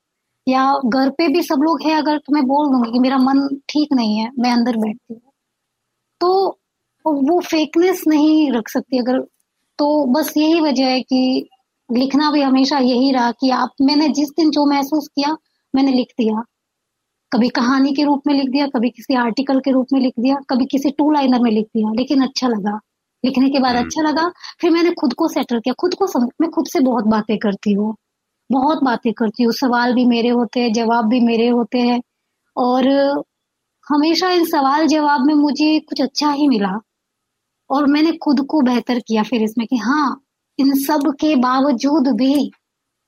या घर पे भी सब लोग है अगर तो मैं बोल दूँगी कि मेरा मन ठीक नहीं है मैं अंदर बैठती हूँ। तो वो फेकनेस नहीं रख सकती अगर तो बस यही वजह है कि लिखना भी हमेशा यही रहा कि आप मैंने जिस दिन जो महसूस किया मैंने लिख दिया। कभी कहानी के रूप में लिख दिया कभी किसी आर्टिकल के रूप में लिख दिया कभी किसी टू लाइनर में लिख दिया लेकिन अच्छा लगा। लिखने के बाद हम्म। अच्छा लगा फिर मैंने खुद को सेटल किया। खुद को समझ मैं खुद से बहुत बातें करती हूँ। बहुत बातें करती हूँ। सवाल भी मेरे होते हैं जवाब भी मेरे होते हैं। और हमेशा इन सवाल जवाब में मुझे कुछ अच्छा ही मिला। और मैंने खुद को बेहतर किया फिर इसमें कि हाँ इन सब के बावजूद भी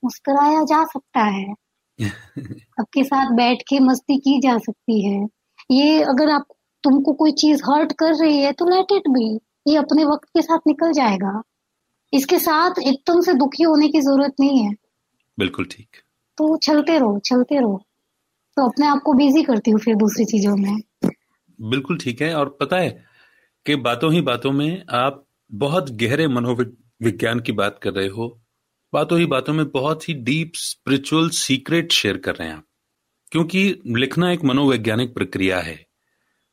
मुस्कुराया जा सकता है। *laughs* सबके साथ बैठ के मस्ती की जा सकती है। ये अगर आप तुमको कोई चीज़ हर्ट कर रही है तो लेट इट बी ये अपने वक्त के साथ निकल जाएगा। इसके साथ एकदम से दुखी होने की ज़रूरत नहीं है। बिल्कुल ठीक। तो चलते रहो चलते रहो। तो अपने आप को बिज़ी करती हूँ फिर दूसरी चीज़ों में। बिल्कुल ठीक है। और पता है कि बातों ही बातों में आप बहुत गहरे मनोविज्ञान की बात कर रहे हो। बातों ही बातों में बहुत ही डीप स्पिरिचुअल सीक्रेट शेयर कर रहे हैं आप। क्योंकि लिखना एक मनोवैज्ञानिक प्रक्रिया है।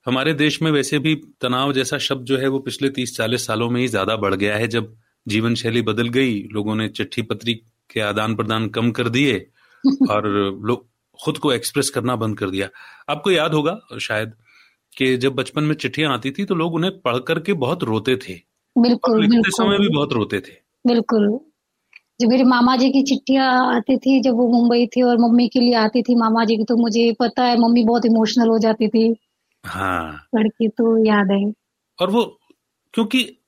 हमारे देश में वैसे भी तनाव जैसा शब्द जो है वो पिछले तीस चालीस सालों में ही ज़्यादा बढ़ गया है। जब जीवन शैली बदल गई लोगों ने चिट्ठी पत्री के आदान प्रदान कम कर दिए *laughs* और लोग खुद को एक्सप्रेस करना बंद कर दिया। आपको याद होगा शायद कि जब बचपन में चिट्ठियाँ आती थी तो लोग उन्हें पढ़ करके बहुत रोते थे। बिल्कुल लिखते बिल्कुल। समय भी बहुत रोते थे। बिल्कुल। जब मेरे मामा जी की चिट्ठियाँ आती थी जब वो मुंबई थी और मम्मी के लिए आती थी मामा जी की तो मुझे पता है मम्मी बहुत इमोशनल हो जाती थी। हाँ। पढ़ के तो याद है। और वो क्योंकि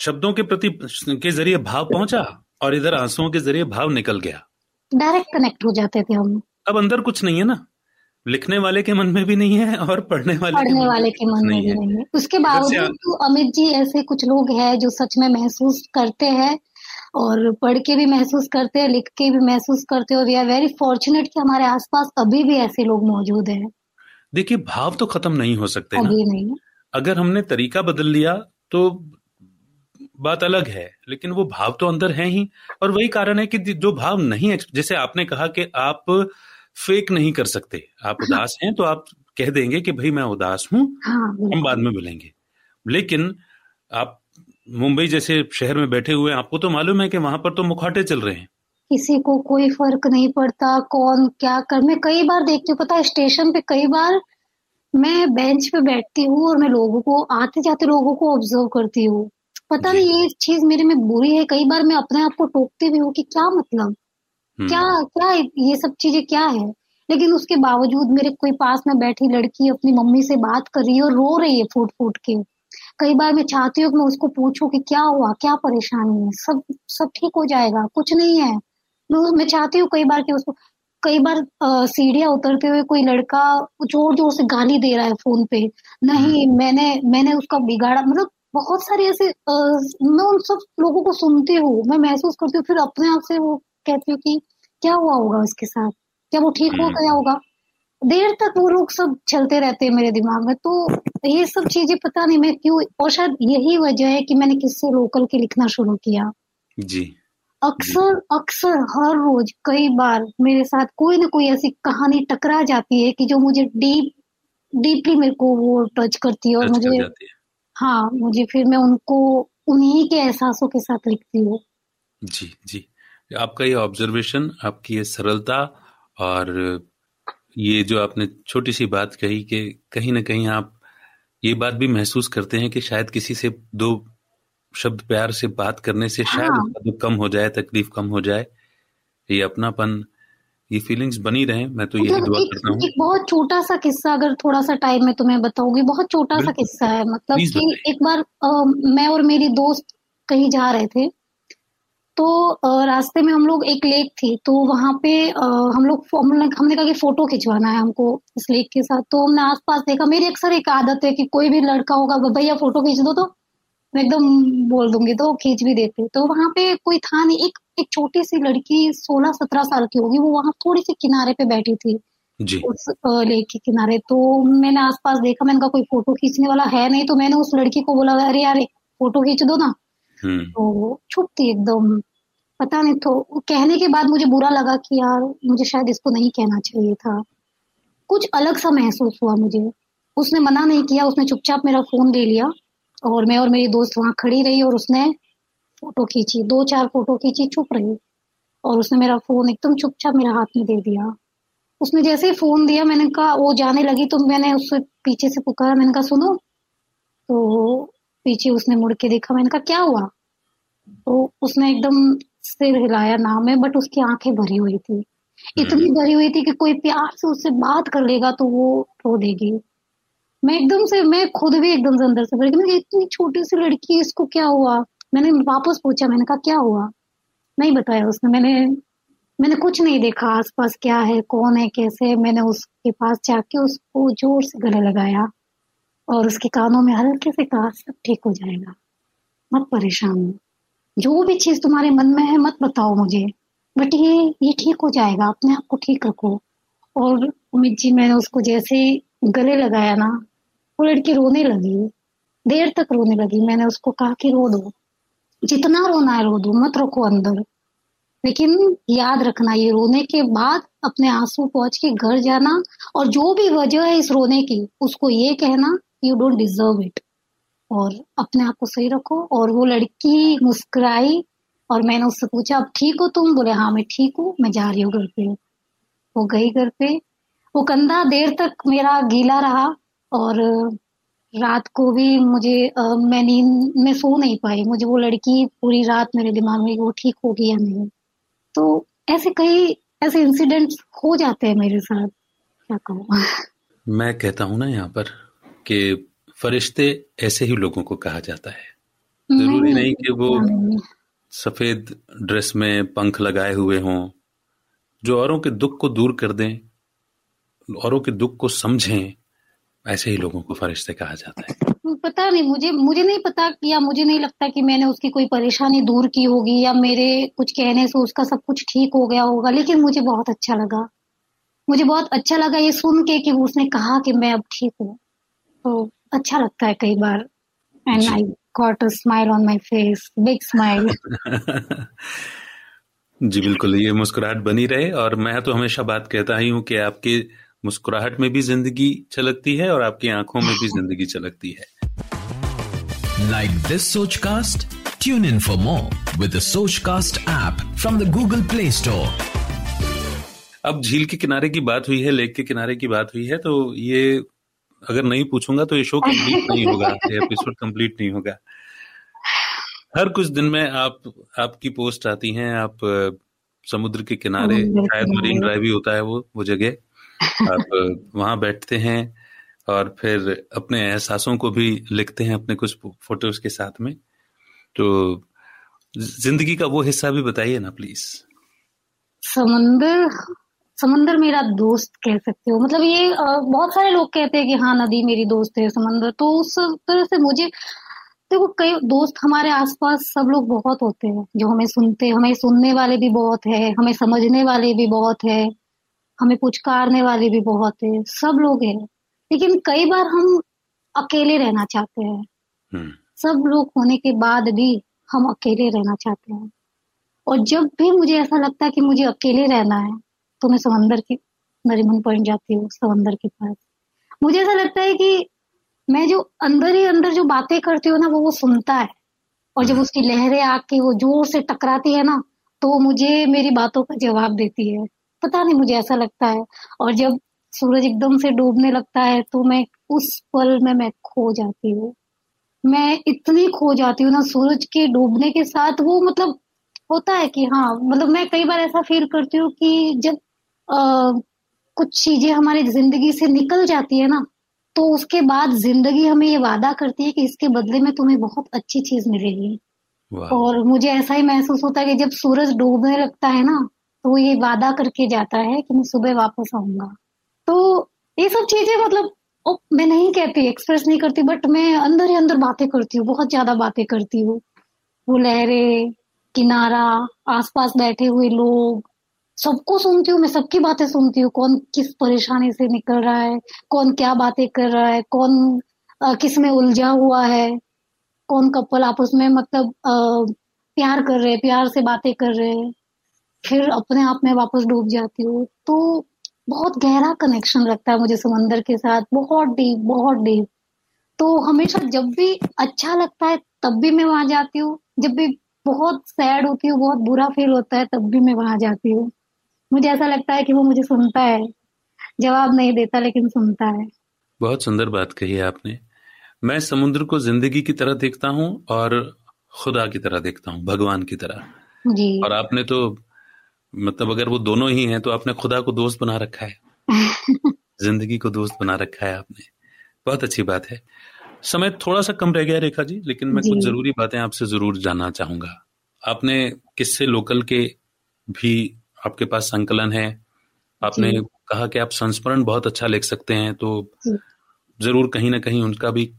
शब्दों के प्रति के ज़रिए भाव पहुँचा और इधर आंसुओं के ज़रिए भाव निकल गया। डायरेक्ट कनेक्ट हो जाते थे हम। अब अंदर कुछ नहीं है ना। लिखने वाले के मन में भी नहीं है और पढ़ने वाले के पढ़ने मन वाले के मन में भी नहीं है। उसके बावजूद तो अमित जी ऐसे कुछ लोग हैं जो सच में महसूस करते हैं और पढ़ के भी महसूस करते हैं लिख के भी महसूस करते हैं और वी आर वेरी फॉर्चुनेट कि हमारे आसपास अभी भी ऐसे लोग मौजूद हैं। देखिए भाव तो खत्म नहीं हो सकते अभी ना नहीं। अगर हमने तरीका बदल लिया तो बात अलग है लेकिन वो भाव तो अंदर है ही। और वही कारण है कि जो भाव नहीं जैसे आपने कहा कि आप फेक नहीं कर सकते आप उदास हैं तो आप कह देंगे कि भाई मैं उदास हूँ हाँ हम बाद में मिलेंगे। लेकिन आप मुंबई जैसे शहर में बैठे हुए आपको तो मालूम है कि वहाँ पर तो मुखाटे चल रहे हैं। किसी को कोई फ़र्क नहीं पड़ता कौन क्या कर मैं कई बार देखती हूँ पता है स्टेशन पे कई बार मैं बेंच पे बैठती हूँ और मैं लोगों को आते जाते लोगों को ऑब्ज़र्व करती हूँ। पता नहीं ये चीज़ मेरे में बुरी है कई बार मैं अपने आप को टोकती भी हूँ कि क्या मतलब? हम्म, क्या क्या ये सब चीज़ें क्या है? लेकिन उसके बावजूद मेरे कोई पास में बैठी लड़की अपनी मम्मी से बात कर रही है और रो रही है फूट फूट के। कई बार मैं चाहती हूँ कि मैं उसको पूछूँ कि क्या हुआ क्या परेशानी है? सब सब ठीक हो जाएगा कुछ नहीं है। मैं मैं चाहती हूँ कई बार कि उसको कई बार सीढ़ियाँ उतरते हुए कोई लड़का ज़ोर ज़ोर से गाली दे रहा है फ़ोन पे। नहीं मैंने मैंने उसका बिगाड़ा मतलब बहुत सारे ऐसे अ, मैं उन सब लोगों को सुनती हूँ मैं महसूस करती हूँ फिर अपने आप से वो कहती हूँ कि क्या हुआ होगा उसके साथ? क्या वो ठीक हो हम्म। गया होगा? देर तक वो लोग सब चलते रहते हैं मेरे दिमाग में। तो ये सब चीज़ें पता नहीं मैं क्यों और शायद यही वजह है कि मैंने किससे लोकल के लिखना शुरू किया। जी। अक्सर अक्सर हर रोज कई बार मेरे साथ कोई ना कोई ऐसी कहानी टकरा जाती है कि जो मुझे डीप डीपली मेरे को वो टच करती है और मुझे है। हाँ मुझे फिर मैं उनको उन्हीं के एहसासों के साथ लिखती हूँ। जी जी। आपका ये ऑब्जर्वेशन आपकी ये सरलता और ये जो आपने छोटी सी बात कही कि कहीं ना कहीं आप ये बात भी महसूस करते हैं कि शायद किसी से दो शब्द प्यार से बात करने से शायद हाँ। उसका दुख कम हो जाए तकलीफ़ कम हो जाए। ये अपनापन ये फीलिंग्स बनी रहे। मैं तो यही मतलब दुआ करता हूँ। एक बहुत छोटा सा किस्सा अगर थोड़ा सा टाइम में तुम्हें बताऊँगी बहुत छोटा सा किस्सा है। मतलब कि एक बार अ, मैं और मेरी दोस्त कहीं जा रहे थे। तो रास्ते में हम लोग एक लेक थी तो वहाँ पे हम लोग हमने हमने कहा कि फ़ोटो खिंचवाना है हमको इस लेक के साथ तो हमने आसपास देखा। मेरी अक्सर एक आदत है कि कोई भी लड़का होगा भैया फ़ोटो खींच दो तो मैं एकदम बोल दूँगी तो खींच भी देते तो वहाँ पे कोई था नहीं एक एक छोटी सी लड़की सोलह सत्रह साल की होगी वो वहाँ थोड़ी सी किनारे पे बैठी थी जी। उस लेक के किनारे तो मैंने आसपास देखा मैंने कहा कोई फ़ोटो खींचने वाला है नहीं तो मैंने उस लड़की को बोला अरे यार फ़ोटो खींच दो ना। तो वो चुप थी एकदम। पता नहीं तो कहने के बाद मुझे बुरा लगा कि यार, मुझे शायद इसको नहीं कहना चाहिए था। कुछ अलग सा महसूस हुआ मुझे। उसने मना नहीं किया, उसने चुपचाप मेरा फ़ोन ले लिया और मैं और मेरी दोस्त वहाँ खड़ी रही और उसने फ़ोटो खींची। दो चार फ़ोटो खींची चुप रही। और उसने मेरा फ़ोन एकदम चुपचाप मेरे हाथ में दे दिया। उसने जैसे ही फ़ोन दिया, मैंने कहा, वो जाने लगी तो मैंने उससे पीछे से पुकारा। मैंने कहा, सुनो। तो पीछे उसने मुड़ के देखा। मैंने कहा क्या हुआ? तो उसने एकदम सिर हिलाया ना में बट उसकी आँखें भरी हुई थी। इतनी भरी हुई थी कि कोई प्यार से उससे बात कर लेगा तो वो रो देगी। मैं एकदम से मैं खुद भी एकदम से अंदर से भर। गई इतनी छोटी सी लड़की इसको क्या हुआ? मैंने वापस पूछा मैंने कहा क्या हुआ? नहीं बताया उसने। मैंने मैंने कुछ नहीं देखा आसपास क्या है कौन है कैसे है। मैंने उसके पास जाके उसको ज़ोर से गले लगाया। और उसके कानों में हल्के से कहा सब ठीक हो जाएगा। मत परेशान हो। जो भी चीज़ तुम्हारे मन में है, मत बताओ मुझे। बट ये ये ठीक हो जाएगा। अपने आप को ठीक रखो। और उमित जी, मैंने उसको जैसे गले लगाया ना, वो लड़की रोने लगी। देर तक रोने लगी। मैंने उसको कहा कि रो दो। जितना रोना है, रो दो। मत रखो अंदर। लेकिन याद रखना, ये रोने के बाद अपने आँसू पहुँच के घर जाना और जो भी वजह है इस रोने की, उसको ये कहना यू डोंट डिजर्व इट और अपने आप को सही रखो और वो लड़की मुस्कुराई और मैंने उससे पूछा अब ठीक हो तुम? बोले हाँ मैं ठीक हूँ मैं जा रही हूँ घर पे। वो गई घर पे। वो कंधा देर तक मेरा गीला रहा और रात को भी मुझे आ, मैं नींद में सो नहीं पाई। मुझे वो लड़की पूरी रात मेरे दिमाग में वो ठीक होगी या नहीं? तो ऐसे कई ऐसे इंसिडेंट्स हो जाते हैं मेरे साथ। क्या कहूँ? मैं कहता हूँ ना यहाँ पर कि फरिश्ते ऐसे ही लोगों को कहा जाता है। ज़रूरी नहीं कि वो सफ़ेद ड्रेस में पंख लगाए हुए हों जो औरों के दुख को दूर कर दें औरों के दुख को समझें ऐसे ही लोगों को फरिश्ते कहा जाता है। पता नहीं मुझे मुझे नहीं पता या मुझे नहीं लगता कि मैंने उसकी कोई परेशानी दूर की होगी या मेरे कुछ कहने से उसका सब कुछ ठीक हो गया होगा लेकिन मुझे बहुत अच्छा लगा। मुझे बहुत अच्छा लगा ये सुन के कि उसने कहा कि मैं अब ठीक हूँ। तो अच्छा लगता है कई बार। And I got a smile on my face big smile जी बिल्कुल ये मुस्कुराहट बनी रहे और मैं तो हमेशा बात कहता ही हूँ कि आपके मुस्कुराहट में भी ज़िंदगी छलकती है और आपकी आँखों में भी ज़िंदगी छलकती है। Like this Sochcast tune in for more with Sochcast app from the Google Play Store अब झील के किनारे की बात हुई है लेक के किनारे की बात हुई है तो ये अगर नहीं पूछूँगा तो ये शो कंप्लीट नहीं होगा *laughs* ये एपिसोड कंप्लीट नहीं होगा। हर कुछ दिन में आप आपकी पोस्ट आती हैं आप समुद्र के किनारे शायद मरीन ड्राइव ही होता है वो वो जगह। आप वहाँ बैठते हैं और फिर अपने एहसासों को भी लिखते हैं अपने कुछ फ़ोटोज़ के साथ में। तो ज़िंदगी का वो हिस्सा भी बताइए ना प्लीज़ समंदर समंदर मेरा दोस्त कह सकते हो। मतलब ये बहुत सारे लोग कहते हैं कि हाँ नदी मेरी दोस्त है समंदर। तो उस तरह से मुझे देखो कई दोस्त हमारे आसपास सब लोग बहुत होते हैं जो हमें सुनते हमें सुनने वाले भी बहुत है हमें समझने वाले भी बहुत है हमें पुचकारने वाले भी बहुत है सब लोग हैं। लेकिन कई बार हम अकेले रहना चाहते हैं। हम्म। सब लोग होने के बाद भी हम अकेले रहना चाहते हैं। और जब भी मुझे ऐसा लगता है कि मुझे अकेले रहना है तो मैं समंदर की नरीमन पॉइंट जाती हूँ समंदर के पास। मुझे ऐसा लगता है कि मैं जो अंदर ही अंदर जो बातें करती हूँ ना वो वो सुनता है। और जब हम्म। उसकी लहरें आके वो ज़ोर से टकराती है ना तो मुझे मेरी बातों का जवाब देती है। पता नहीं मुझे ऐसा लगता है। और जब सूरज एकदम से डूबने लगता है तो मैं उस पल में मैं खो जाती हूँ। मैं इतनी खो जाती हूँ ना सूरज के डूबने के साथ वो मतलब होता है कि हाँ मतलब मैं कई बार ऐसा फील करती हूँ कि जब कुछ चीज़ें हमारी ज़िंदगी से निकल जाती है ना तो उसके बाद ज़िंदगी हमें ये वादा करती है कि इसके बदले में तुम्हें बहुत अच्छी चीज़ मिलेगी। और मुझे ऐसा ही महसूस होता है कि जब सूरज डूबने लगता है ना तो ये वादा करके जाता है कि मैं सुबह वापस आऊँगा। तो ये सब चीज़ें मतलब ओ, मैं नहीं कहती एक्सप्रेस नहीं करती बट मैं अंदर ही अंदर बातें करती हूँ बहुत ज़्यादा बातें करती हूँ। वो लहरें किनारा आसपास बैठे हुए लोग सबको सुनती हूँ मैं सबकी बातें सुनती हूँ कौन किस परेशानी से निकल रहा है कौन क्या बातें कर रहा है कौन आ, किसमें उलझा हुआ है कौन कपल आपस में मतलब आ, प्यार कर रहे हैं प्यार से बातें कर रहे हैं फिर अपने आप में वापस डूब जाती हूँ। तो बहुत गहरा कनेक्शन लगता है मुझे समंदर के साथ बहुत डीप बहुत डीप तो हमेशा जब भी अच्छा लगता है तब भी मैं वहाँ जाती हूँ जब भी बहुत सैड होती हूँ बहुत बुरा फील होता है तब भी मैं वहाँ जाती हूँ। मुझे ऐसा लगता है कि वो मुझे सुनता है। जवाब नहीं देता लेकिन सुनता है। बहुत सुंदर बात कही है आपने। मैं समुद्र को ज़िंदगी की तरह देखता हूँ और खुदा की तरह देखता हूँ भगवान की तरह। जी। और आपने तो मतलब अगर वो दोनों ही हैं तो आपने खुदा को दोस्त बना रखा है। *laughs* ज़िंदगी को दोस्त बना रखा है आपने। बहुत अच्छी बात है। समय थोड़ा सा कम रह गया रेखा जी लेकिन मैं कुछ ज़रूरी बातें आपसे ज़रूर जानना चाहूँगा। आपने किससे लोकल के भी आपके पास संकलन है आपने कहा कि आप संस्मरण बहुत अच्छा लिख सकते हैं तो ज़रूर कहीं ना कहीं उनका भी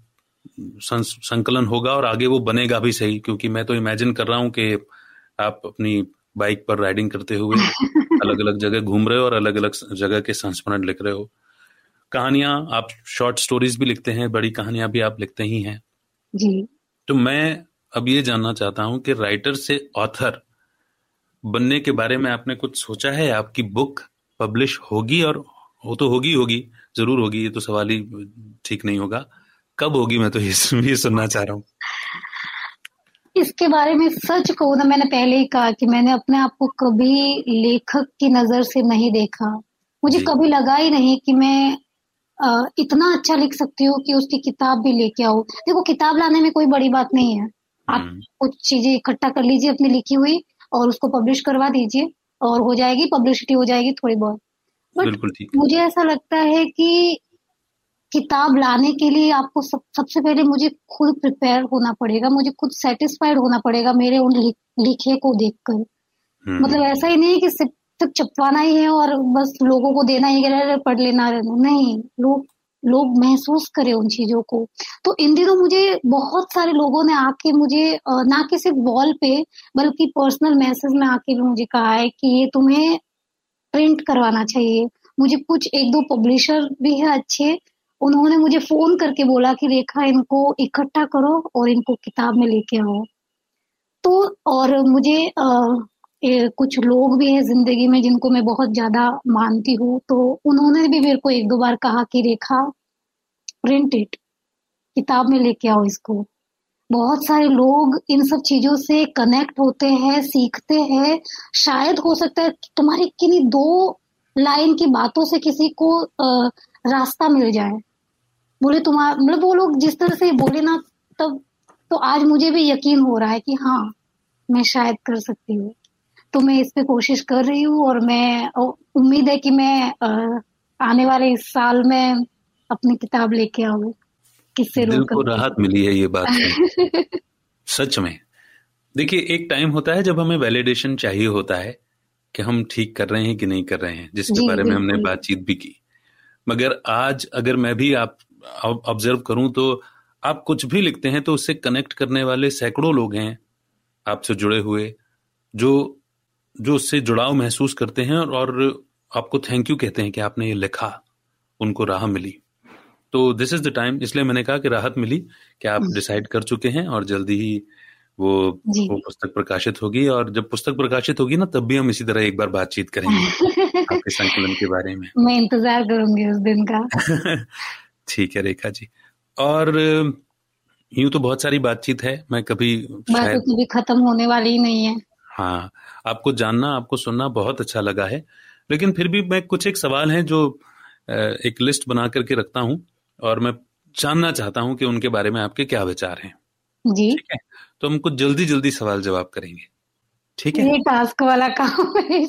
संकलन होगा और आगे वो बनेगा भी सही क्योंकि मैं तो इमेजिन कर रहा हूँ कि आप अपनी बाइक पर राइडिंग करते हुए *laughs* अलग अलग जगह घूम रहे हो और अलग अलग जगह के संस्मरण लिख रहे हो। कहानियाँ आप शॉर्ट स्टोरीज भी लिखते हैं बड़ी कहानियाँ भी आप लिखते ही हैं। जी। तो मैं अब ये जानना चाहता हूँ कि राइटर से ऑथर बनने के बारे में आपने कुछ सोचा है? आपकी बुक पब्लिश होगी और वो तो होगी होगी ज़रूर होगी ये तो सवाल ही ठीक नहीं होगा। कब होगी? मैं तो ये ये सुनना चाह रहा हूँ। इसके बारे में सच कहूँ ना मैंने पहले ही कहा कि मैंने अपने आप को कभी लेखक की नज़र से नहीं देखा। मुझे कभी लगा ही नहीं कि मैं आ, इतना अच्छा लिख सकती हूँ कि उसकी किताब भी लेके आओ देखो किताब लाने में कोई बड़ी बात नहीं है। आप हम्म। कुछ चीज़ें इकट्ठा कर लीजिए अपनी लिखी हुई। और उसको पब्लिश करवा दीजिए और हो जाएगी पब्लिसिटी हो जाएगी थोड़ी बहुत। बट मुझे ऐसा लगता है कि किताब लाने के लिए आपको सब सबसे पहले मुझे खुद प्रिपेयर होना पड़ेगा मुझे खुद सेटिस्फाइड होना पड़ेगा मेरे उन लिखे को देखकर। हम्म। मतलब ऐसा ही नहीं कि सिर्फ़ सिर्फ़ चपवाना ही है और बस लोगों को देना ही पढ़ लेना नहीं लोग लोग महसूस करें उन चीज़ों को। तो इन दिनों मुझे बहुत सारे लोगों ने आके मुझे ना कि सिर्फ़ वॉल पे बल्कि पर्सनल मैसेज में आके भी मुझे कहा है कि ये तुम्हें प्रिंट करवाना चाहिए। मुझे कुछ एक दो पब्लिशर भी है अच्छे उन्होंने मुझे फ़ोन करके बोला कि रेखा इनको इकट्ठा करो और इनको किताब में लेके आओ। तो और मुझे आ, कुछ लोग भी हैं ज़िंदगी में जिनको मैं बहुत ज़्यादा मानती हूँ तो उन्होंने भी मेरे को एक दो बार कहा कि रेखा प्रिंट इट किताब में लेके आओ इसको। बहुत सारे लोग इन सब चीज़ों से कनेक्ट होते हैं सीखते हैं। शायद हो सकता है तुम्हारी किन्हीं दो लाइन की बातों से किसी को आ, रास्ता मिल जाए। बोले तुम्हारा मतलब वो लोग जिस तरह से बोले ना तब तो आज मुझे भी यकीन हो रहा है कि हाँ मैं शायद कर सकती हूँ। तो मैं इस पे कोशिश कर रही हूँ और मैं उम्मीद है कि मैं आने वाले इस साल में अपनी किताब लेके आऊ किससे दिल को राहत मिली है ये बात *laughs* सच में। देखिए एक टाइम होता है जब हमें वैलिडेशन चाहिए होता है कि हम ठीक कर रहे हैं कि नहीं कर रहे हैं जिसके बारे में हमने बातचीत भी की। मगर आज अगर मैं भी आप ऑब्ज़र्व करूँ तो आप कुछ भी लिखते हैं तो उससे कनेक्ट करने वाले सैकड़ों लोग हैं आपसे जुड़े हुए जो जो उससे जुड़ाव महसूस करते हैं और आपको थैंक यू कहते हैं कि आपने ये लिखा उनको राह मिली। तो दिस इज़ द टाइम इसलिए मैंने कहा कि राहत मिली कि आप डिसाइड कर चुके हैं और जल्दी ही वो वो पुस्तक प्रकाशित होगी और जब पुस्तक प्रकाशित होगी ना तब भी हम इसी तरह एक बार बातचीत करेंगे *laughs* आपके संकलन के बारे में। मैं इंतज़ार करूँगी उस दिन का। *laughs* ठीक है रेखा जी। और यूँ तो बहुत सारी बातचीत है मैं कभी शायद कभी खत्म होने वाली ही नहीं है। हाँ आपको जानना आपको सुनना बहुत अच्छा लगा है। लेकिन फिर भी मैं कुछ एक सवाल है जो एक लिस्ट बना करके रखता हूँ और मैं जानना चाहता हूँ कि उनके बारे में आपके क्या विचार हैं। जी। ठीक है? तो हम कुछ जल्दी जल्दी सवाल जवाब करेंगे। ठीक है? ये टास्क वाला काम है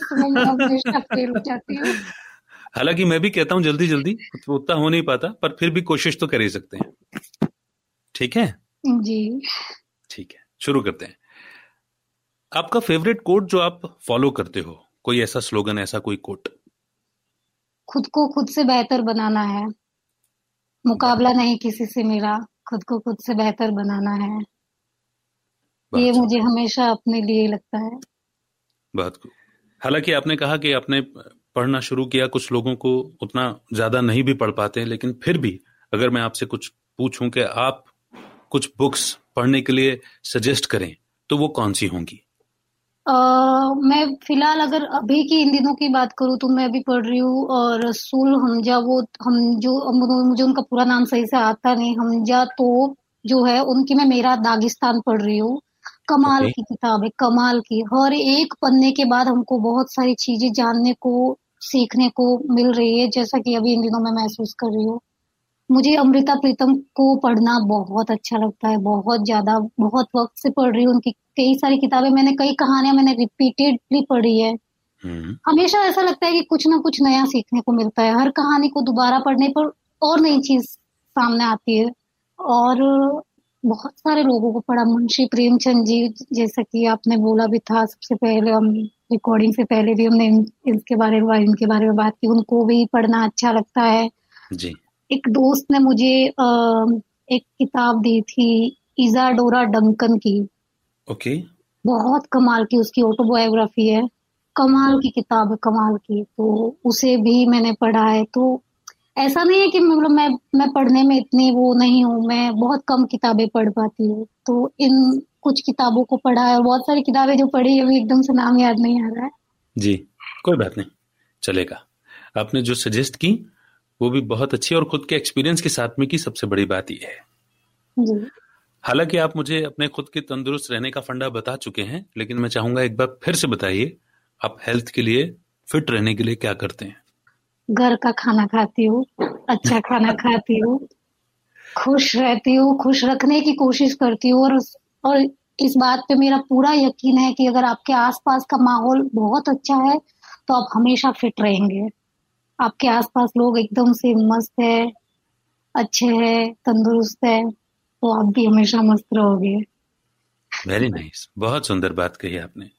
हालाँकि मैं भी कहता हूँ जल्दी जल्दी उतना हो नहीं पाता पर फिर भी कोशिश तो कर ही सकते हैं। ठीक है? जी। ठीक है शुरू करते हैं। आपका फेवरेट कोट जो आप फॉलो करते हो कोई ऐसा स्लोगन ऐसा कोई कोट खुद को खुद से बेहतर बनाना है। मुकाबला नहीं किसी से मेरा खुद को खुद से बेहतर बनाना है। ये मुझे हमेशा अपने लिए लगता है। बहुत हालाँकि आपने कहा कि आपने पढ़ना शुरू किया कुछ लोगों को उतना ज़्यादा नहीं भी पढ़ पाते हैं लेकिन फिर भी अगर मैं आपसे कुछ पूछूँ कि आप कुछ बुक्स पढ़ने के लिए सजेस्ट करें तो वो कौन सी होंगी? Uh, मैं फ़िलहाल अगर अभी की इन दिनों की बात करूँ तो मैं अभी पढ़ रही हूँ और रसूल हमजा वो हम जो मुझे उनका पूरा नाम सही से आता नहीं। हमजा तो जो है उनकी मैं मेरा दागिस्तान पढ़ रही हूँ। कमाल okay. की किताब है कमाल की। हर एक पन्ने के बाद हमको बहुत सारी चीज़ें जानने को सीखने को मिल रही है जैसा कि अभी इन दिनों मैं महसूस कर रही हूँ। मुझे अमृता प्रीतम को पढ़ना बहुत अच्छा लगता है बहुत ज़्यादा बहुत वक्त से पढ़ रही हूँ उनकी कई सारी किताबें मैंने कई कहानियाँ मैंने रिपीटेडली पढ़ी है। हम्म। हमेशा ऐसा लगता है कि कुछ ना कुछ नया सीखने को मिलता है हर कहानी को दोबारा पढ़ने पर और नई चीज़ सामने आती है। और बहुत सारे लोगों को पढ़ा मुंशी प्रेमचंद जी जैसा कि आपने बोला भी था सबसे पहले हम रिकॉर्डिंग से पहले भी हमने इनके बारे में इनके बारे में बात की उनको भी पढ़ना अच्छा लगता है। जी। एक दोस्त ने मुझे आ, एक किताब दी थी इजाडोरा डंकन की। ओके। बहुत कमाल की उसकी ऑटोबायोग्राफी है। कमाल की किताब है कमाल की। तो उसे भी मैंने पढ़ा है। तो ऐसा नहीं है कि मतलब मैं मैं पढ़ने में इतनी वो नहीं हूँ मैं बहुत कम किताबें पढ़ पाती हूँ। तो इन कुछ किताबों को पढ़ा है बहुत सारी किताबें जो पढ़ी है अभी एकदम से नाम याद नहीं आ रहा है। जी कोई बात नहीं चलेगा। आपने जो सजेस्ट की वो भी बहुत अच्छी और खुद के एक्सपीरियंस के साथ में की सबसे बड़ी बात यह है। हालाँकि आप मुझे अपने खुद के तंदुरुस्त रहने का फंडा बता चुके हैं लेकिन मैं चाहूँगा एक बार फिर से बताइए आप हेल्थ के लिए फिट रहने के लिए क्या करते हैं? घर का खाना खाती हूँ अच्छा खाना खाती हूँ खुश रहती हूँ खुश रखने की कोशिश करती हूँ और और इस बात पे मेरा पूरा यकीन है कि अगर आपके आसपास का माहौल बहुत अच्छा है तो आप हमेशा फिट रहेंगे। आपके आसपास लोग एकदम से मस्त है अच्छे है तंदुरुस्त है तो आप भी हमेशा मस्त रहोगे। Very nice nice. बहुत सुंदर बात कही आपने।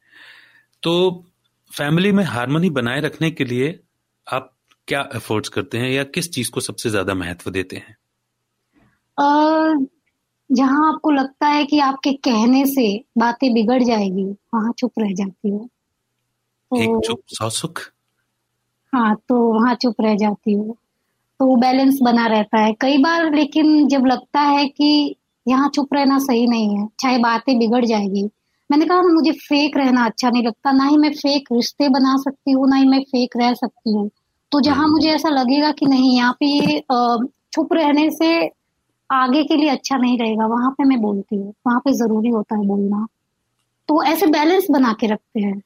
तो फैमिली में हारमोनी बनाए रखने के लिए आप क्या एफर्ट्स करते हैं या किस चीज़ को सबसे ज़्यादा महत्व देते हैं? जहाँ आपको लगता है कि आपके कहने से बातें बिगड़ जाएगी वहाँ चुप रह जाती हो। तो, एक चुप सौ सुख? हाँ तो वहाँ चुप रह जाती हूँ। तो वो बैलेंस बना रहता है। कई बार लेकिन जब लगता है कि यहाँ चुप रहना सही नहीं है चाहे बातें बिगड़ जाएगी मैंने कहा ना मुझे फेक रहना अच्छा नहीं लगता। ना ही मैं फेक रिश्ते बना सकती हूँ ना ही मैं फेक रह सकती हूँ। तो जहाँ हम्म। मुझे ऐसा लगेगा कि नहीं यहाँ पे ये चुप रहने से आगे के लिए अच्छा नहीं रहेगा। वहाँ पे मैं बोलती हूँ वहाँ पे ज़रूरी होता है बोलना। तो ऐसे बैलेंस बना के रखते हैं।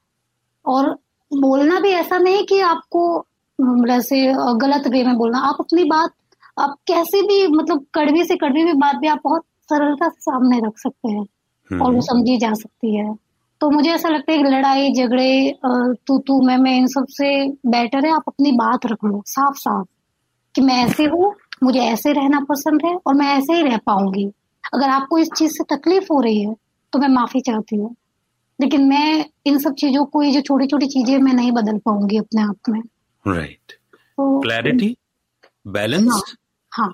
और बोलना भी ऐसा नहीं कि आपको जैसे गलत वे में बोलना। आप अपनी बात आप कैसे भी मतलब कड़वी से कड़वी भी बात भी आप बहुत सरलता से सामने रख सकते हैं और वो हम्म। समझी जा सकती है। तो मुझे ऐसा लगता है कि लड़ाई झगड़े तू तू मैं मैं इन सबसे बेटर है। आप अपनी बात रख लो साफ़ साफ़ कि मैं ऐसे *laughs* हूँ मुझे ऐसे रहना पसंद है और मैं ऐसे ही रह पाऊँगी। अगर आपको इस चीज़ से तकलीफ़ हो रही है तो मैं माफ़ी चाहती हूँ। लेकिन मैं इन सब चीज़ों को ये जो छोटी छोटी चीज़ें मैं नहीं बदल पाऊँगी अपने आप में। राइट क्लैरिटी बैलेंस हाँ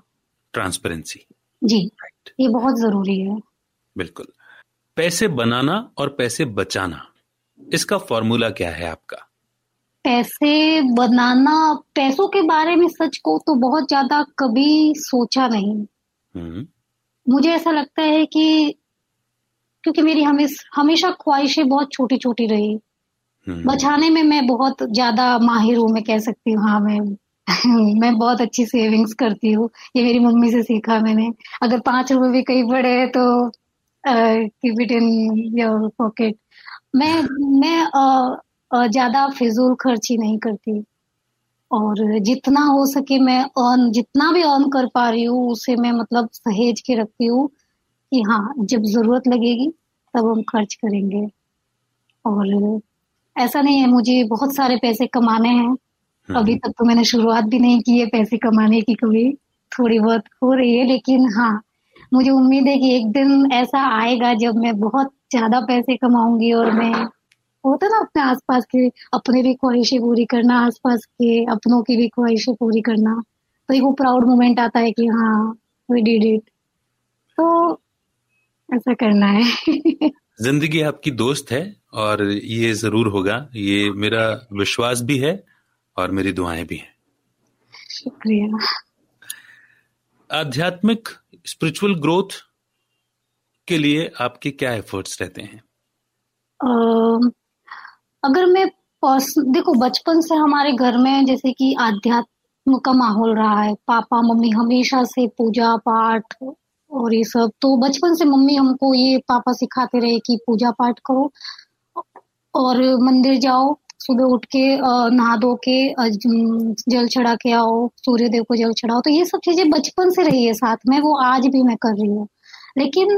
ट्रांसपेरेंसी हाँ। जी। Right. ये बहुत ज़रूरी है। बिल्कुल। पैसे बनाना और पैसे बचाना इसका फॉर्मूला क्या है आपका? पैसे बनाना पैसों के बारे में सच को तो बहुत ज़्यादा कभी सोचा नहीं। हम्म। मुझे ऐसा लगता है कि क्योंकि मेरी हमेशा हमेशा ख्वाहिशें बहुत छोटी छोटी रही। हम्म। बचाने में मैं बहुत ज़्यादा माहिर हूँ मैं कह सकती हूँ हाँ मैं *laughs* मैं बहुत अच्छी सेविंग्स करती हूँ ये मेरी मम्मी से सीखा मैंने। अगर पाँच रुपए भी कहीं पड़े तो keep it in your pocket मैं मैं uh, ज़्यादा फिजूल खर्ची नहीं करती। और जितना हो सके मैं अर्न जितना भी अर्न कर पा रही हूँ उसे मैं मतलब सहेज के रखती हूँ। कि हाँ जब ज़रूरत लगेगी तब हम खर्च करेंगे। और ऐसा नहीं है मुझे बहुत सारे पैसे कमाने हैं। हम्म। अभी तक तो मैंने शुरुआत भी नहीं की है पैसे कमाने की कभी थोड़ी बहुत हो रही है लेकिन हाँ मुझे उम्मीद है कि एक दिन ऐसा आएगा जब मैं बहुत ज़्यादा पैसे कमाऊँगी और मैं होता ना अपने आसपास के अपने भी ख्वाहिशें पूरी करना आसपास के अपनों की भी ख्वाहिशें पूरी करना। तो एक वो प्राउड मोमेंट आता है कि हाँ वी डिड इट तो ऐसा करना है। ज़िंदगी आपकी दोस्त है और ये ज़रूर होगा। ये मेरा विश्वास भी है और मेरी दुआएँ भी हैं। शुक्रिया। आध्यात्मिक स्पिरिचुअल ग्रोथ के लिए आपके क्या एफर्ट्स रहते हैं? अगर मैं देखो बचपन से हमारे घर में जैसे कि आध्यात्म का माहौल रहा है। पापा मम्मी हमेशा से पूजा पाठ और ये सब। तो बचपन से मम्मी हमको ये पापा सिखाते रहे कि पूजा पाठ करो और मंदिर जाओ, सुबह उठ के नहा धो के जल चढ़ा के आओ सूर्य देव को जल चढ़ाओ। तो ये सब चीज़ें बचपन से रही है साथ में, वो आज भी मैं कर रही हूँ। लेकिन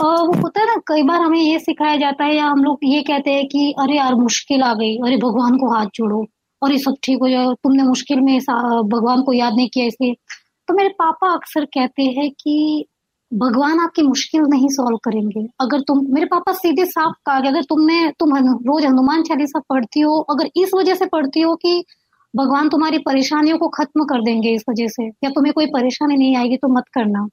वो होता है ना, कई बार हमें ये सिखाया जाता है या हम लोग ये कहते हैं कि, अरे यार, मुश्किल आ गई। अरे, भगवान को हाथ जोड़ो। और ये सब ठीक हो जाए। तुमने मुश्किल में भगवान को याद नहीं किया इसलिए तो मेरे पापा अक्सर कहते हैं कि भगवान आपकी मुश्किल नहीं सॉल्व करेंगे। अगर तुम, मेरे पापा सीधे साफ़ कहा अगर तुमने, तुम रोज हनुमान चालीसा पढ़ती हो, अगर इस वजह से पढ़ती हो कि भगवान तुम्हारी परेशानियों को खत्म कर देंगे इस वजह से, या तुम्हें कोई परेशानी नहीं आएगी तो मत करना।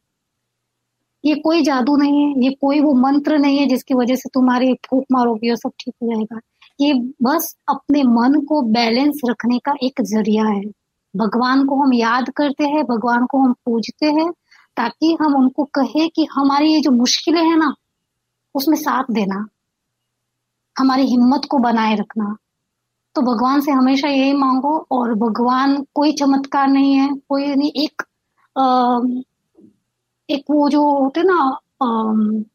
ये कोई जादू नहीं है, ये कोई वो मंत्र नहीं है जिसकी वजह से तुम्हारी फूक मारोगी और सब ठीक हो जाएगा। ये बस अपने मन को बैलेंस रखने का एक ज़रिया है। भगवान को हम याद करते हैं भगवान को हम पूजते हैं ताकि हम उनको कहे कि हमारी ये जो मुश्किलें हैं ना उसमें साथ देना हमारी हिम्मत को बनाए रखना तो भगवान से हमेशा यही मांगो और भगवान कोई चमत्कार नहीं है कोई नहीं एक आ, एक वो जो होते ना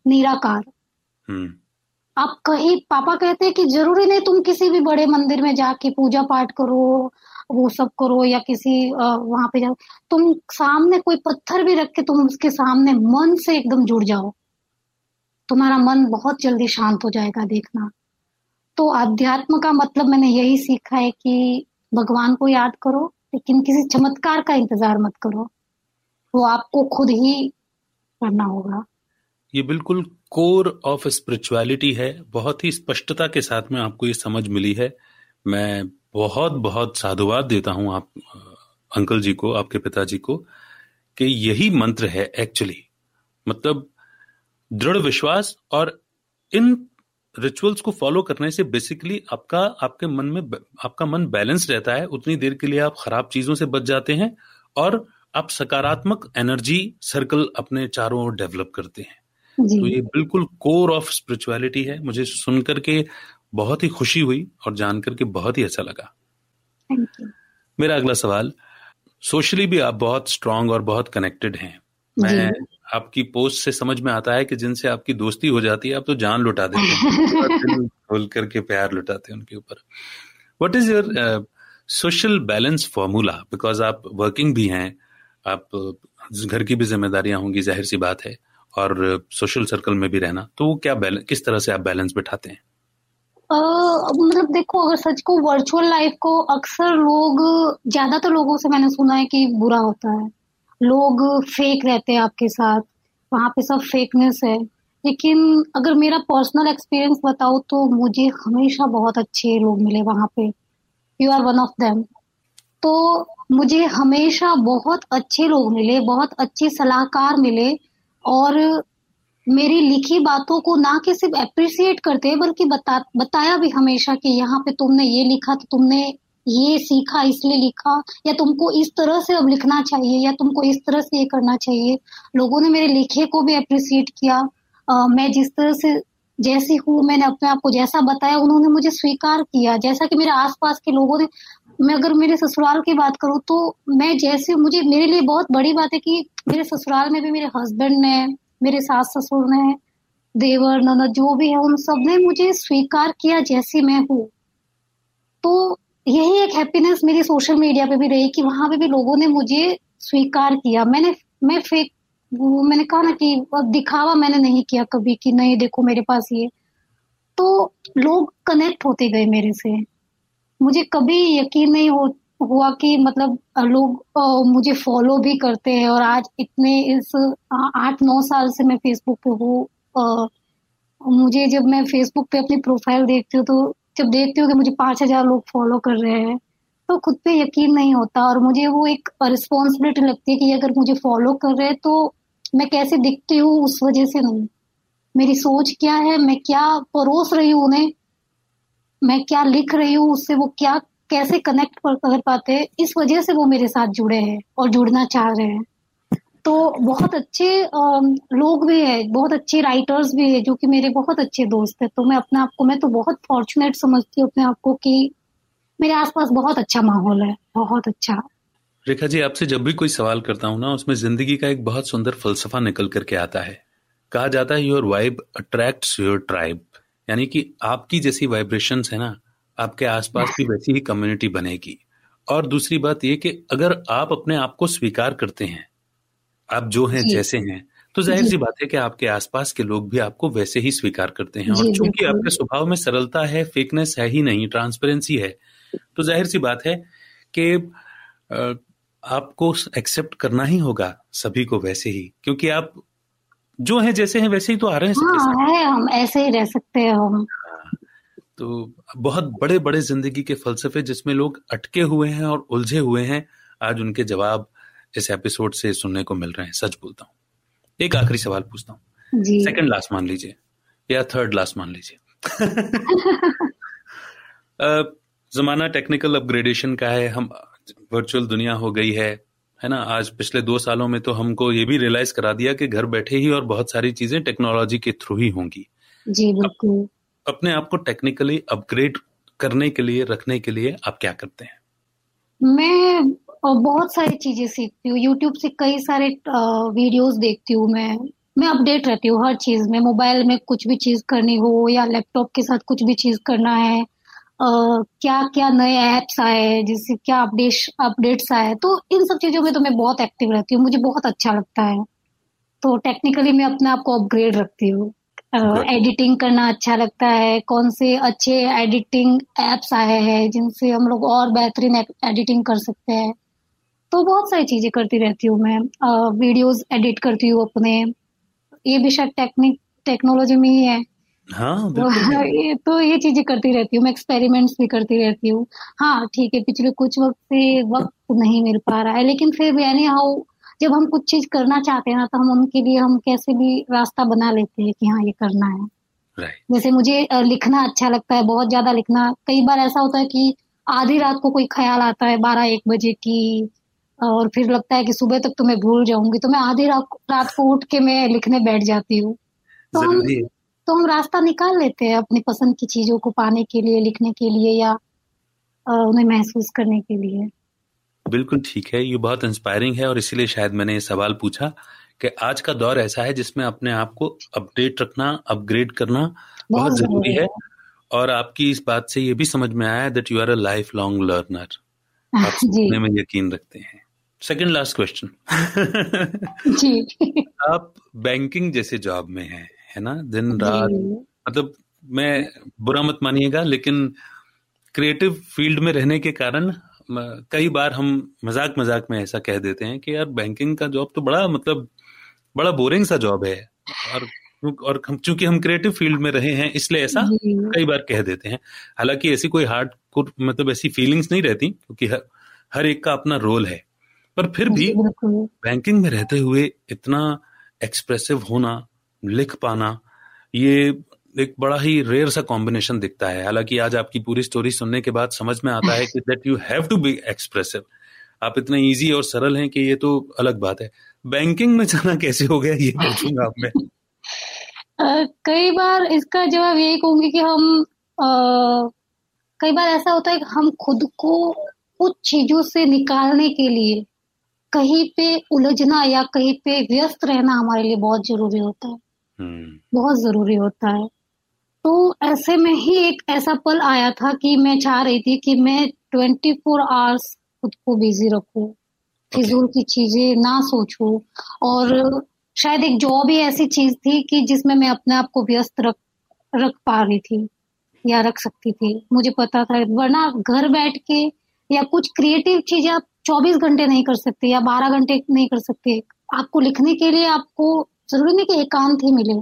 निराकार हम्म। आप कहीं पापा कहते हैं कि ज़रूरी नहीं तुम किसी भी बड़े मंदिर में जाके पूजा पाठ करो वो सब करो या किसी वहाँ पे जाओ। तुम सामने कोई पत्थर भी रख के तुम उसके सामने मन से एकदम जुड़ जाओ। तुम्हारा मन बहुत जल्दी शांत हो जाएगा देखना। तो अध्यात्म का मतलब मैंने यही सीखा है कि भगवान को याद करो, लेकिन किसी चमत्कार का इंतज़ार मत करो। वो आपको खुद ही करना होगा। ये बिल्कुल कोर ऑफ़ स्पिरिचुअलिटी है। बहुत ही स्पष्टता के साथ में आपको ये समझ मिली है। मैं बहुत बहुत साधुवाद देता हूँ आप अंकल जी को आपके पिताजी को कि यही मंत्र है एक्चुअली मतलब दृढ़ विश्वास और इन रिचुअल्स को फॉलो करने से बेसिकली आपका आपके मन में आपका मन बैलेंस रहता है। उतनी देर के लिए आप खराब चीज़ों से बच जाते हैं और आप सकारात्मक एनर्जी सर्कल अपने चारों ओर डेवलप करते हैं। तो ये बिल्कुल कोर ऑफ़ स्पिरिचुअलिटी है। मुझे सुनकर के बहुत ही खुशी हुई और जानकर के बहुत ही अच्छा लगा। मेरा अगला सवाल सोशली भी आप बहुत स्ट्रांग और बहुत कनेक्टेड हैं। मैं आपकी पोस्ट से समझ में आता है कि जिनसे आपकी दोस्ती हो जाती है आप तो जान लुटा देते हैं। *laughs* खोल करके प्यार लुटाते हैं उनके ऊपर। What is your social balance formula because आप वर्किंग भी हैं आप घर की भी जिम्मेदारियाँ होंगी ज़ाहिर सी बात है और सोशल सर्कल में भी रहना तो वो क्या किस तरह से आप बैलेंस बिठाते हैं? मतलब देखो अगर सच को वर्चुअल लाइफ को अक्सर लोग, ज़्यादातर लोगों से मैंने सुना है कि बुरा होता है। लोग फेक रहते हैं आपके साथ, वहाँ पे सब फेकनेस है। लेकिन अगर मेरा पर्सनल एक्सपीरियंस बताओ तो मुझे हमेशा बहुत अच्छे लोग मिले वहाँ पे। You are one of them तो मुझे हमेशा बहुत अच्छे लोग मिले, बहुत अच्छे सलाहकार मिले और मेरी लिखी बातों को ना कि सिर्फ़ अप्रिसिएट करते बल्कि बता बताया भी हमेशा कि यहाँ पे तुमने ये लिखा तो तुमने ये सीखा इसलिए लिखा या तुमको इस तरह से अब लिखना चाहिए या तुमको इस तरह से ये करना चाहिए। लोगों ने मेरे लिखे को भी अप्रिसिएट किया। आ, मैं जिस तरह से जैसी हूँ मैंने अपने आप को जैसा बताया उन्होंने मुझे स्वीकार किया। जैसा कि मेरे आसपास के लोगों ने मैं अगर मेरे ससुराल की बात करूँ तो मैं जैसे मुझे मेरे लिए बहुत बड़ी बात है कि मेरे ससुराल में भी मेरे हस्बैंड ने मेरे सास ससुर ने देवर, ननद, जो भी है, उन सबने मुझे स्वीकार किया जैसी मैं हूँ। तो यही एक हैप्पीनेस मेरी सोशल मीडिया पे भी रही कि वहाँ पे भी लोगों ने मुझे स्वीकार किया। मैंने, मैं फेक मैंने कहा ना कि दिखावा मैंने नहीं किया कभी कि नहीं, देखो मेरे पास ये। तो लोग कनेक्ट होते गए मेरे से। मुझे कभी यकीन नहीं हो हुआ कि मतलब लोग मुझे फॉलो भी करते हैं और आज इतने इस आठ नौ साल से मैं फेसबुक पे हूँ मुझे जब मैं फेसबुक पे अपनी प्रोफ़ाइल देखती हूँ तो जब देखती हूँ कि मुझे पाँच हज़ार लोग फॉलो कर रहे हैं तो खुद पे यकीन नहीं होता और मुझे वो एक रिस्पॉन्सिबिलिटी लगती है कि अगर मुझे फॉलो कर रहे हैं तो मैं कैसे दिखती हूँ उस वजह से नहीं। मेरी सोच क्या है? मैं क्या परोस रही हूँ उन्हें? मैं क्या लिख रही हूँ उससे? वो क्या कैसे कनेक्ट कर पाते इस वजह से वो मेरे साथ जुड़े हैं और जुड़ना चाह रहे हैं। तो बहुत अच्छे लोग भी है, बहुत अच्छे राइटर्स भी है जो कि मेरे बहुत अच्छे दोस्त है। तो मैं अपने आप को, मैं तो बहुत फॉर्चुनेट समझती हूँ अपने आप को कि मेरे आसपास बहुत अच्छा माहौल है, बहुत अच्छा। रेखा जी, आपसे जब भी कोई सवाल करता हूँ ना, उसमें ज़िंदगी का एक बहुत सुंदर फलसफा निकल करके आता है। कहा जाता है your vibe attracts your tribe यानी कि आपकी जैसी वाइब्रेशन है ना आपके आसपास भी वैसी ही कम्युनिटी बनेगी। और दूसरी बात ये कि अगर आप अपने आप को स्वीकार करते हैं आप जो हैं जैसे हैं तो ज़ाहिर सी बात है कि आपके आसपास के लोग भी आपको वैसे ही स्वीकार करते हैं। और चूँकि आपके स्वभाव में सरलता है फेकनेस है ही नहीं ट्रांसपेरेंसी है तो ज़ाहिर सी बात है कि आपको एक्सेप्ट करना ही होगा सभी को वैसे ही क्योंकि आप जो है जैसे हैं वैसे ही तो आ रहे हैं हाँ, है हम ऐसे ही रह सकते हैं हम हाँ, तो बहुत बड़े बड़े ज़िंदगी के फलसफे जिसमें लोग अटके हुए हैं और उलझे हुए हैं आज उनके जवाब इस एपिसोड से सुनने को मिल रहे हैं। सच बोलता हूँ। एक आखिरी सवाल पूछता हूँ। सेकंड लास्ट मान लीजिए या थर्ड लास्ट मान लीजिए। *laughs* जमाना टेक्निकल अपग्रेडेशन का है हम वर्चुअल दुनिया हो गई है है ना? आज पिछले दो सालों में तो हमको ये भी रियलाइज़ करा दिया कि घर बैठे ही और बहुत सारी चीज़ें टेक्नोलॉजी के थ्रू ही होंगी। जी बिल्कुल। अपने आप को टेक्निकली अपग्रेड करने के लिए रखने के लिए आप क्या करते हैं? मैं बहुत सारी चीज़ें सीखती हूँ। यूट्यूब से कई सारे वीडियोस देखती हूँ मैं। मैं अपडेट रहती हूँ हर चीज़ में। मोबाइल में कुछ भी चीज़ करनी हो या लैपटॉप के साथ कुछ भी चीज़ करना है Uh, क्या क्या नए एप्स आए जिससे क्या अपडेट अपडेट्स आए तो इन सब चीज़ों में तो मैं बहुत एक्टिव रहती हूँ। मुझे बहुत अच्छा लगता है। तो टेक्निकली मैं अपने आप को अपग्रेड रखती हूँ। एडिटिंग uh, करना अच्छा लगता है। कौन से अच्छे एडिटिंग एप्स आए हैं जिनसे हम लोग और बेहतरीन एडिटिंग कर सकते हैं। तो बहुत सारी चीज़ें करती रहती हूँ मैं। वीडियोस एडिट करती हूँ अपने। ये भी शायद टेक्निक टेक्नोलॉजी में ही है। हाँ तो *laughs* ये तो ये चीज़ें करती रहती हूँ। मैं एक्सपेरिमेंट्स भी करती रहती हूँ। हाँ ठीक है पिछले कुछ वक्त से वक्त नहीं मिल पा रहा है। लेकिन फिर भी यानी हाउ जब हम कुछ चीज़ करना चाहते हैं ना तो हम उनके लिए हम कैसे भी रास्ता बना लेते हैं कि हाँ ये करना है। Right. जैसे मुझे लिखना अच्छा लगता है बहुत ज़्यादा लिखना। कई बार ऐसा होता है कि आधी रात को कोई ख्याल आता है बारह एक बजे की और फिर लगता है कि सुबह तक तो मैं भूल जाऊँगी तो मैं आधी रात रात को उठ के मैं लिखने बैठ जाती हूँ। तो हम तो हम रास्ता निकाल लेते हैं अपनी पसंद की चीज़ों को पाने के लिए लिखने के लिए या उन्हें महसूस करने के लिए। बिल्कुल ठीक है ये बहुत इंस्पायरिंग है और इसीलिए शायद मैंने ये सवाल पूछा कि आज का दौर ऐसा है जिसमें अपने आप को अपडेट रखना अपग्रेड करना बहुत, ज़रूरी है और आपकी इस बात से ये भी समझ में आया that you are a life long learner आप *laughs* सीखने में यकीन रखते हैं। सेकंड लास्ट क्वेश्चन जी। *laughs* आप बैंकिंग जैसे जॉब में हैं है ना? दिन रात मतलब मैं बुरा मत मानिएगा लेकिन क्रिएटिव फ़ील्ड में रहने के कारण कई बार हम मज़ाक मज़ाक में ऐसा कह देते हैं कि यार बैंकिंग का जॉब तो बड़ा मतलब बड़ा बोरिंग सा जॉब है। और और हम चूँकि हम क्रिएटिव फ़ील्ड में रहे हैं इसलिए ऐसा कई बार कह देते हैं। हालाँकि ऐसी कोई हार्ड मतलब ऐसी फीलिंग्स नहीं रहती क्योंकि हर, हर एक का अपना रोल है। पर फिर भी बैंकिंग में रहते हुए इतना एक्सप्रेसिव होना लिख पाना ये एक बड़ा ही रेयर सा कॉम्बिनेशन दिखता है। हालाँकि आज आपकी पूरी स्टोरी सुनने के बाद समझ में आता है कि that you have to be expressive आप इतने इजी और सरल हैं कि ये तो अलग बात है। बैंकिंग में जाना कैसे हो गया ये पूछूँगा आप मैं *laughs* कई बार इसका जवाब यही कहूँगी कि हम आ, कई बार ऐसा होता है कि हम खुद को कुछ चीज़ों से निकालने के लिए कहीं पे उलझना या कहीं पे व्यस्त रहना हमारे लिए बहुत ज़रूरी होता है। हम्म। बहुत ज़रूरी होता है। तो ऐसे में ही एक ऐसा पल आया था कि मैं चाह रही थी कि मैं ट्वेंटी फोर आवर्स खुद को बिज़ी रखू फिजूल की चीज़ें ना सोचू। और शायद एक जॉब ही ऐसी चीज़ थी कि जिसमें मैं अपने आप को व्यस्त रख रख पा रही थी या रख सकती थी। मुझे पता था वरना घर बैठ के या कुछ क्रिएटिव चीज़ें आप चौबीस घंटे नहीं कर सकते या बारह घंटे नहीं कर सकते। आपको लिखने के लिए आपको ज़रूरी नहीं कि एकांत ही मिले।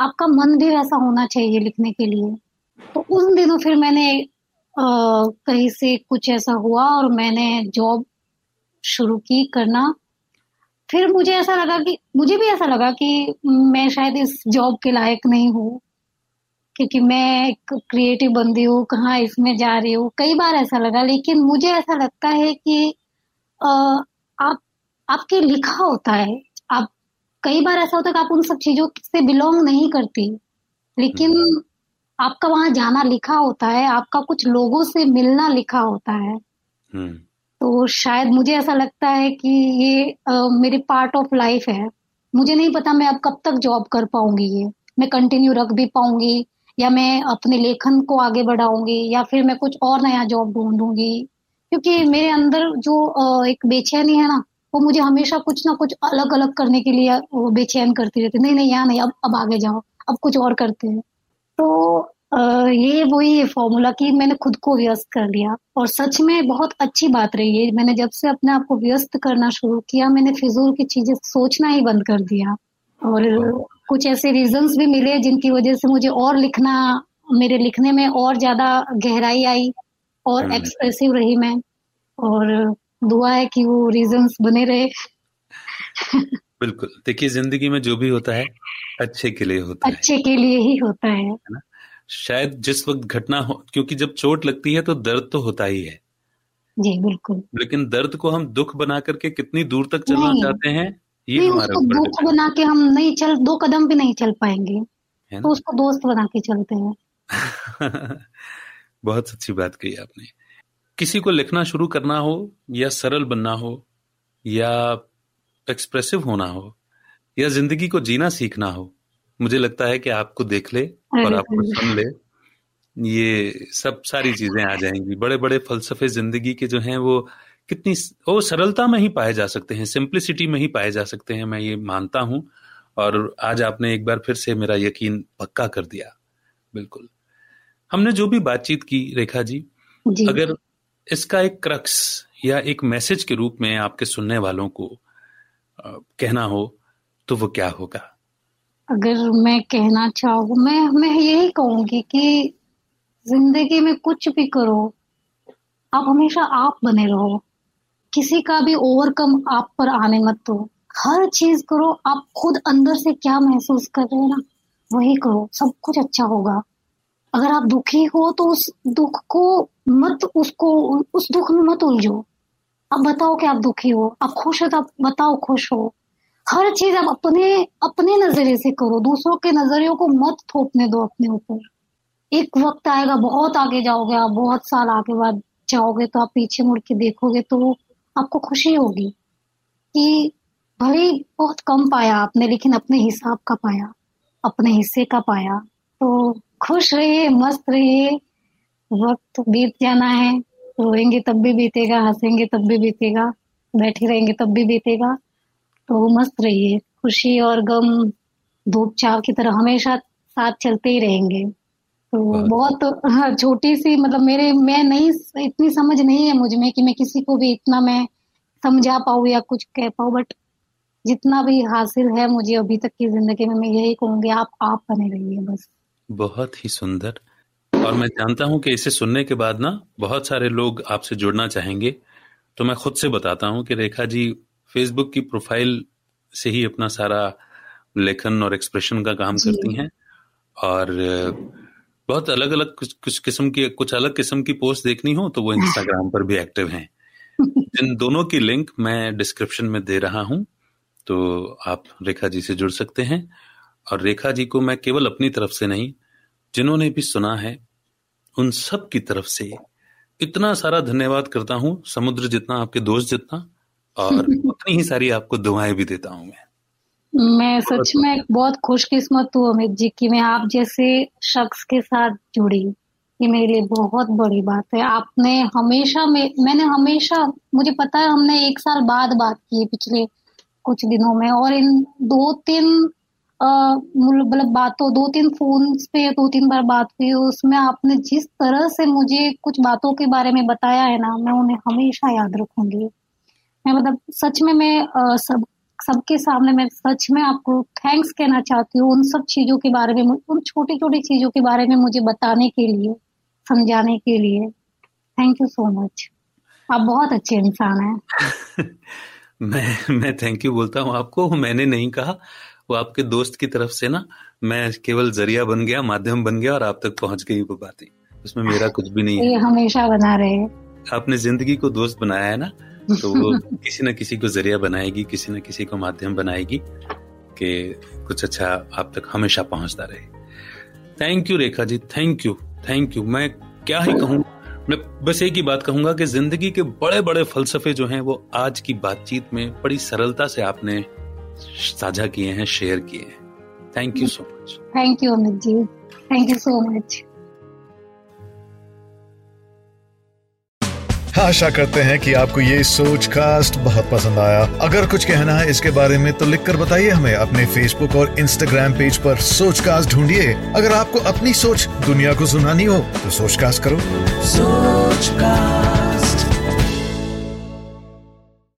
आपका मन भी वैसा होना चाहिए लिखने के लिए। तो उन दिनों फिर मैंने कहीं से कुछ ऐसा हुआ और मैंने जॉब शुरू की करना। फिर मुझे ऐसा लगा कि मुझे भी ऐसा लगा कि मैं शायद इस जॉब के लायक नहीं हूँ क्योंकि मैं एक क्रिएटिव बंदी हूँ कहाँ इसमें जा रही हूँ। कई बार ऐसा लगा लेकिन मुझे ऐसा लगता है कि आ, आप आपके लिखा होता है आप कई बार ऐसा होता है कि आप उन सब चीज़ों से बिलोंग नहीं करती। लेकिन हम्म। आपका वहाँ जाना लिखा होता है आपका कुछ लोगों से मिलना लिखा होता है। हम्म। तो शायद मुझे ऐसा लगता है कि ये आ, मेरे पार्ट ऑफ़ लाइफ है। मुझे नहीं पता मैं अब कब तक जॉब कर पाऊँगी ये। मैं कंटिन्यू रख भी पाऊँगी या मैं अपने लेखन को आगे बढ़ाऊँगी या फिर मैं कुछ और नया जॉब ढूंढूँगी। क्योंकि मेरे अंदर जो एक बेचैनी है ना वो मुझे हमेशा कुछ ना कुछ अलग अलग करने के लिए वो बेचैन करती रहती नहीं नहीं यहाँ नहीं अब अब आगे जाओ अब कुछ और करते हैं तो आ, ये वही फॉर्मूला कि मैंने खुद को व्यस्त कर लिया और सच में बहुत अच्छी बात रही है मैंने जब से अपने आप को व्यस्त करना शुरू किया मैंने फिजूल की चीज़ें सोचना ही बंद कर दिया और कुछ ऐसे रीजंस भी मिले जिनकी वजह से मुझे और लिखना मेरे लिखने में और ज़्यादा गहराई आई और एक्सप्रेसिव हम्म। रही मैं और दुआ है कि वो रीजंस बने रहे। बिल्कुल। देखिए ज़िंदगी में जो भी होता है अच्छे के लिए होता अच्छे है। के लिए ही होता है, ना? शायद जिस वक्त घटना हो क्योंकि जब चोट लगती है तो दर्द तो होता ही है। जी बिल्कुल। लेकिन दर्द को हम दुख बना करके कितनी दूर तक चलना चाहते हैं ये हमारे दुख बना के हम नहीं चल दो कदम भी नहीं चल पाएँगे। तो उसको दोस्त बना के चलते हैं। *laughs* बहुत अच्छी बात कही आपने। किसी को लिखना शुरू करना हो या सरल बनना हो या एक्सप्रेसिव होना हो या ज़िंदगी को जीना सीखना हो मुझे लगता है कि आपको देख ले और आपको सुन ले। ये सब सारी चीज़ें आ जाएँगी। बड़े बड़े फलसफे ज़िंदगी के जो हैं वो कितनी वो सरलता में ही पाए जा सकते हैं सिंप्लिसिटी में ही पाए जा सकते हैं मैं ये मानता हूँ। और आज आपने एक बार फिर से मेरा यकीन पक्का कर दिया। बिल्कुल। हमने जो भी बातचीत की रेखा जी, जी। अगर इसका एक क्रक्स या एक मैसेज के रूप में आपके सुनने वालों को कहना हो तो वो क्या होगा? अगर मैं कहना चाहूँ, मैं मैं यही कहूँगी कि ज़िंदगी में कुछ भी करो, आप हमेशा आप बने रहो। किसी का भी ओवरकम आप पर आने मत दो। हर चीज़ करो, आप खुद अंदर से क्या महसूस कर रहे हो ना, वही करो, सब कुछ अच्छा होगा। अगर आप दुखी हो तो उस दुख को मत उसको, उस दुख में मत उलझो। आप बताओ कि आप दुखी हो, आप खुश हो तो आप बताओ खुश हो। हर चीज़ आप अपने अपने नज़रिए से करो, दूसरों के नजरियों को मत थोपने दो अपने ऊपर। एक वक्त आएगा, बहुत आगे जाओगे आप, बहुत साल आगे बाद जाओगे तो आप पीछे मुड़ के देखोगे तो आपको खुशी होगी कि भले बहुत कम पाया आपने, लेकिन अपने हिसाब का पाया, अपने हिस्से का पाया। तो खुश रहिए मस्त रहिए। वक्त बीत जाना है रोएँगे तब भी बीतेगा हंसेंगे तब भी बीतेगा बैठे रहेंगे तब भी बीतेगा। तो मस्त रहिए खुशी और गम धूप चाव की तरह हमेशा साथ चलते ही रहेंगे। तो बहुत हाँ, छोटी सी मतलब मेरे मैं नहीं इतनी समझ नहीं है मुझमें कि मैं किसी को भी इतना मैं समझा पाऊँ या कुछ कह पाऊँ बट जितना भी हासिल है मुझे अभी तक की ज़िंदगी में मैं यही कहूँगी आप आप बने रहिए बस। बहुत ही सुंदर। और मैं जानता हूँ कि इसे सुनने के बाद ना बहुत सारे लोग आपसे जुड़ना चाहेंगे। तो मैं खुद से बताता हूँ कि रेखा जी फेसबुक की प्रोफ़ाइल से ही अपना सारा लेखन और एक्सप्रेशन का काम करती हैं। और बहुत अलग अलग कुछ कुछ किस्म की कुछ अलग किस्म की पोस्ट देखनी हो तो वो इंस्टाग्राम पर भी एक्टिव हैं। *laughs* इन दोनों की लिंक मैं डिस्क्रिप्शन में दे रहा हूँ। तो आप रेखा जी से जुड़ सकते हैं। और रेखा जी को मैं केवल अपनी तरफ़ से नहीं जिन्होंने भी सुना है उन सब की तरफ़ से इतना सारा धन्यवाद करता हूँ समुद्र जितना आपके दोस्त जितना और *laughs* उतनी ही सारी आपको दुआएँ भी देता हूँ मैं। मैं सच में बहुत खुशकिस्मत हूँ अमित जी की मैं आप जैसे शख्स के साथ जुड़ी ये मेरे लिए बहुत बड़ी बात है। आपने हमेशा में मैंने हमेशा मुझे पता है हमने एक साल बाद बात की पिछले कुछ दिनों में और इन दो तीन मतलब बातों दो तीन फ़ोन पे दो तीन बार बात हुई उसमें आपने जिस तरह से मुझे कुछ बातों के बारे में बताया है ना मैं उन्हें हमेशा याद रखूँगी। मैं मतलब सच में मैं आ, सब सबके सामने मैं सच में आपको थैंक्स कहना चाहती हूँ उन सब चीज़ों के बारे में उन छोटी छोटी चीज़ों के बारे में मुझे बताने के लिए समझाने के लिए। थैंक यू सो मच आप बहुत अच्छे इंसान हैं। *laughs* मैं मैं थैंक यू बोलता हूँ आपको मैंने नहीं कहा। वो आपके दोस्त की तरफ़ से ना मैं केवल ज़रिया बन गया माध्यम बन गया और आप तक पहुँच गई वो बातें। उसमें मेरा कुछ भी नहीं है। हमेशा बना रहे आपने ज़िंदगी को दोस्त बनाया है ना तो वो *laughs* किसी न किसी को ज़रिया बनाएगी किसी न किसी को माध्यम बनाएगी कि कुछ अच्छा आप तक हमेशा पहुँचता रहे। Thank you Rekha ji thank you thank you मैं क्या ही कहूँ मैं बस एक ही बात कहूँगा कि ज़िंदगी के बड़े बड़े फलसफे जो हैं वो आज की बातचीत में बड़ी सरलता से आपने साझा किए हैं शेयर किए हैं। Thank you so much thank you Amit ji thank you so much आशा करते हैं कि आपको ये सोच कास्ट बहुत पसंद आया। अगर कुछ कहना है इसके बारे में तो लिखकर बताइए हमें। अपने फेसबुक और इंस्टाग्राम पेज पर सोच कास्ट ढूंढिए। अगर आपको अपनी सोच दुनिया को सुनानी हो तो सोच कास्ट करो। सोच कास्ट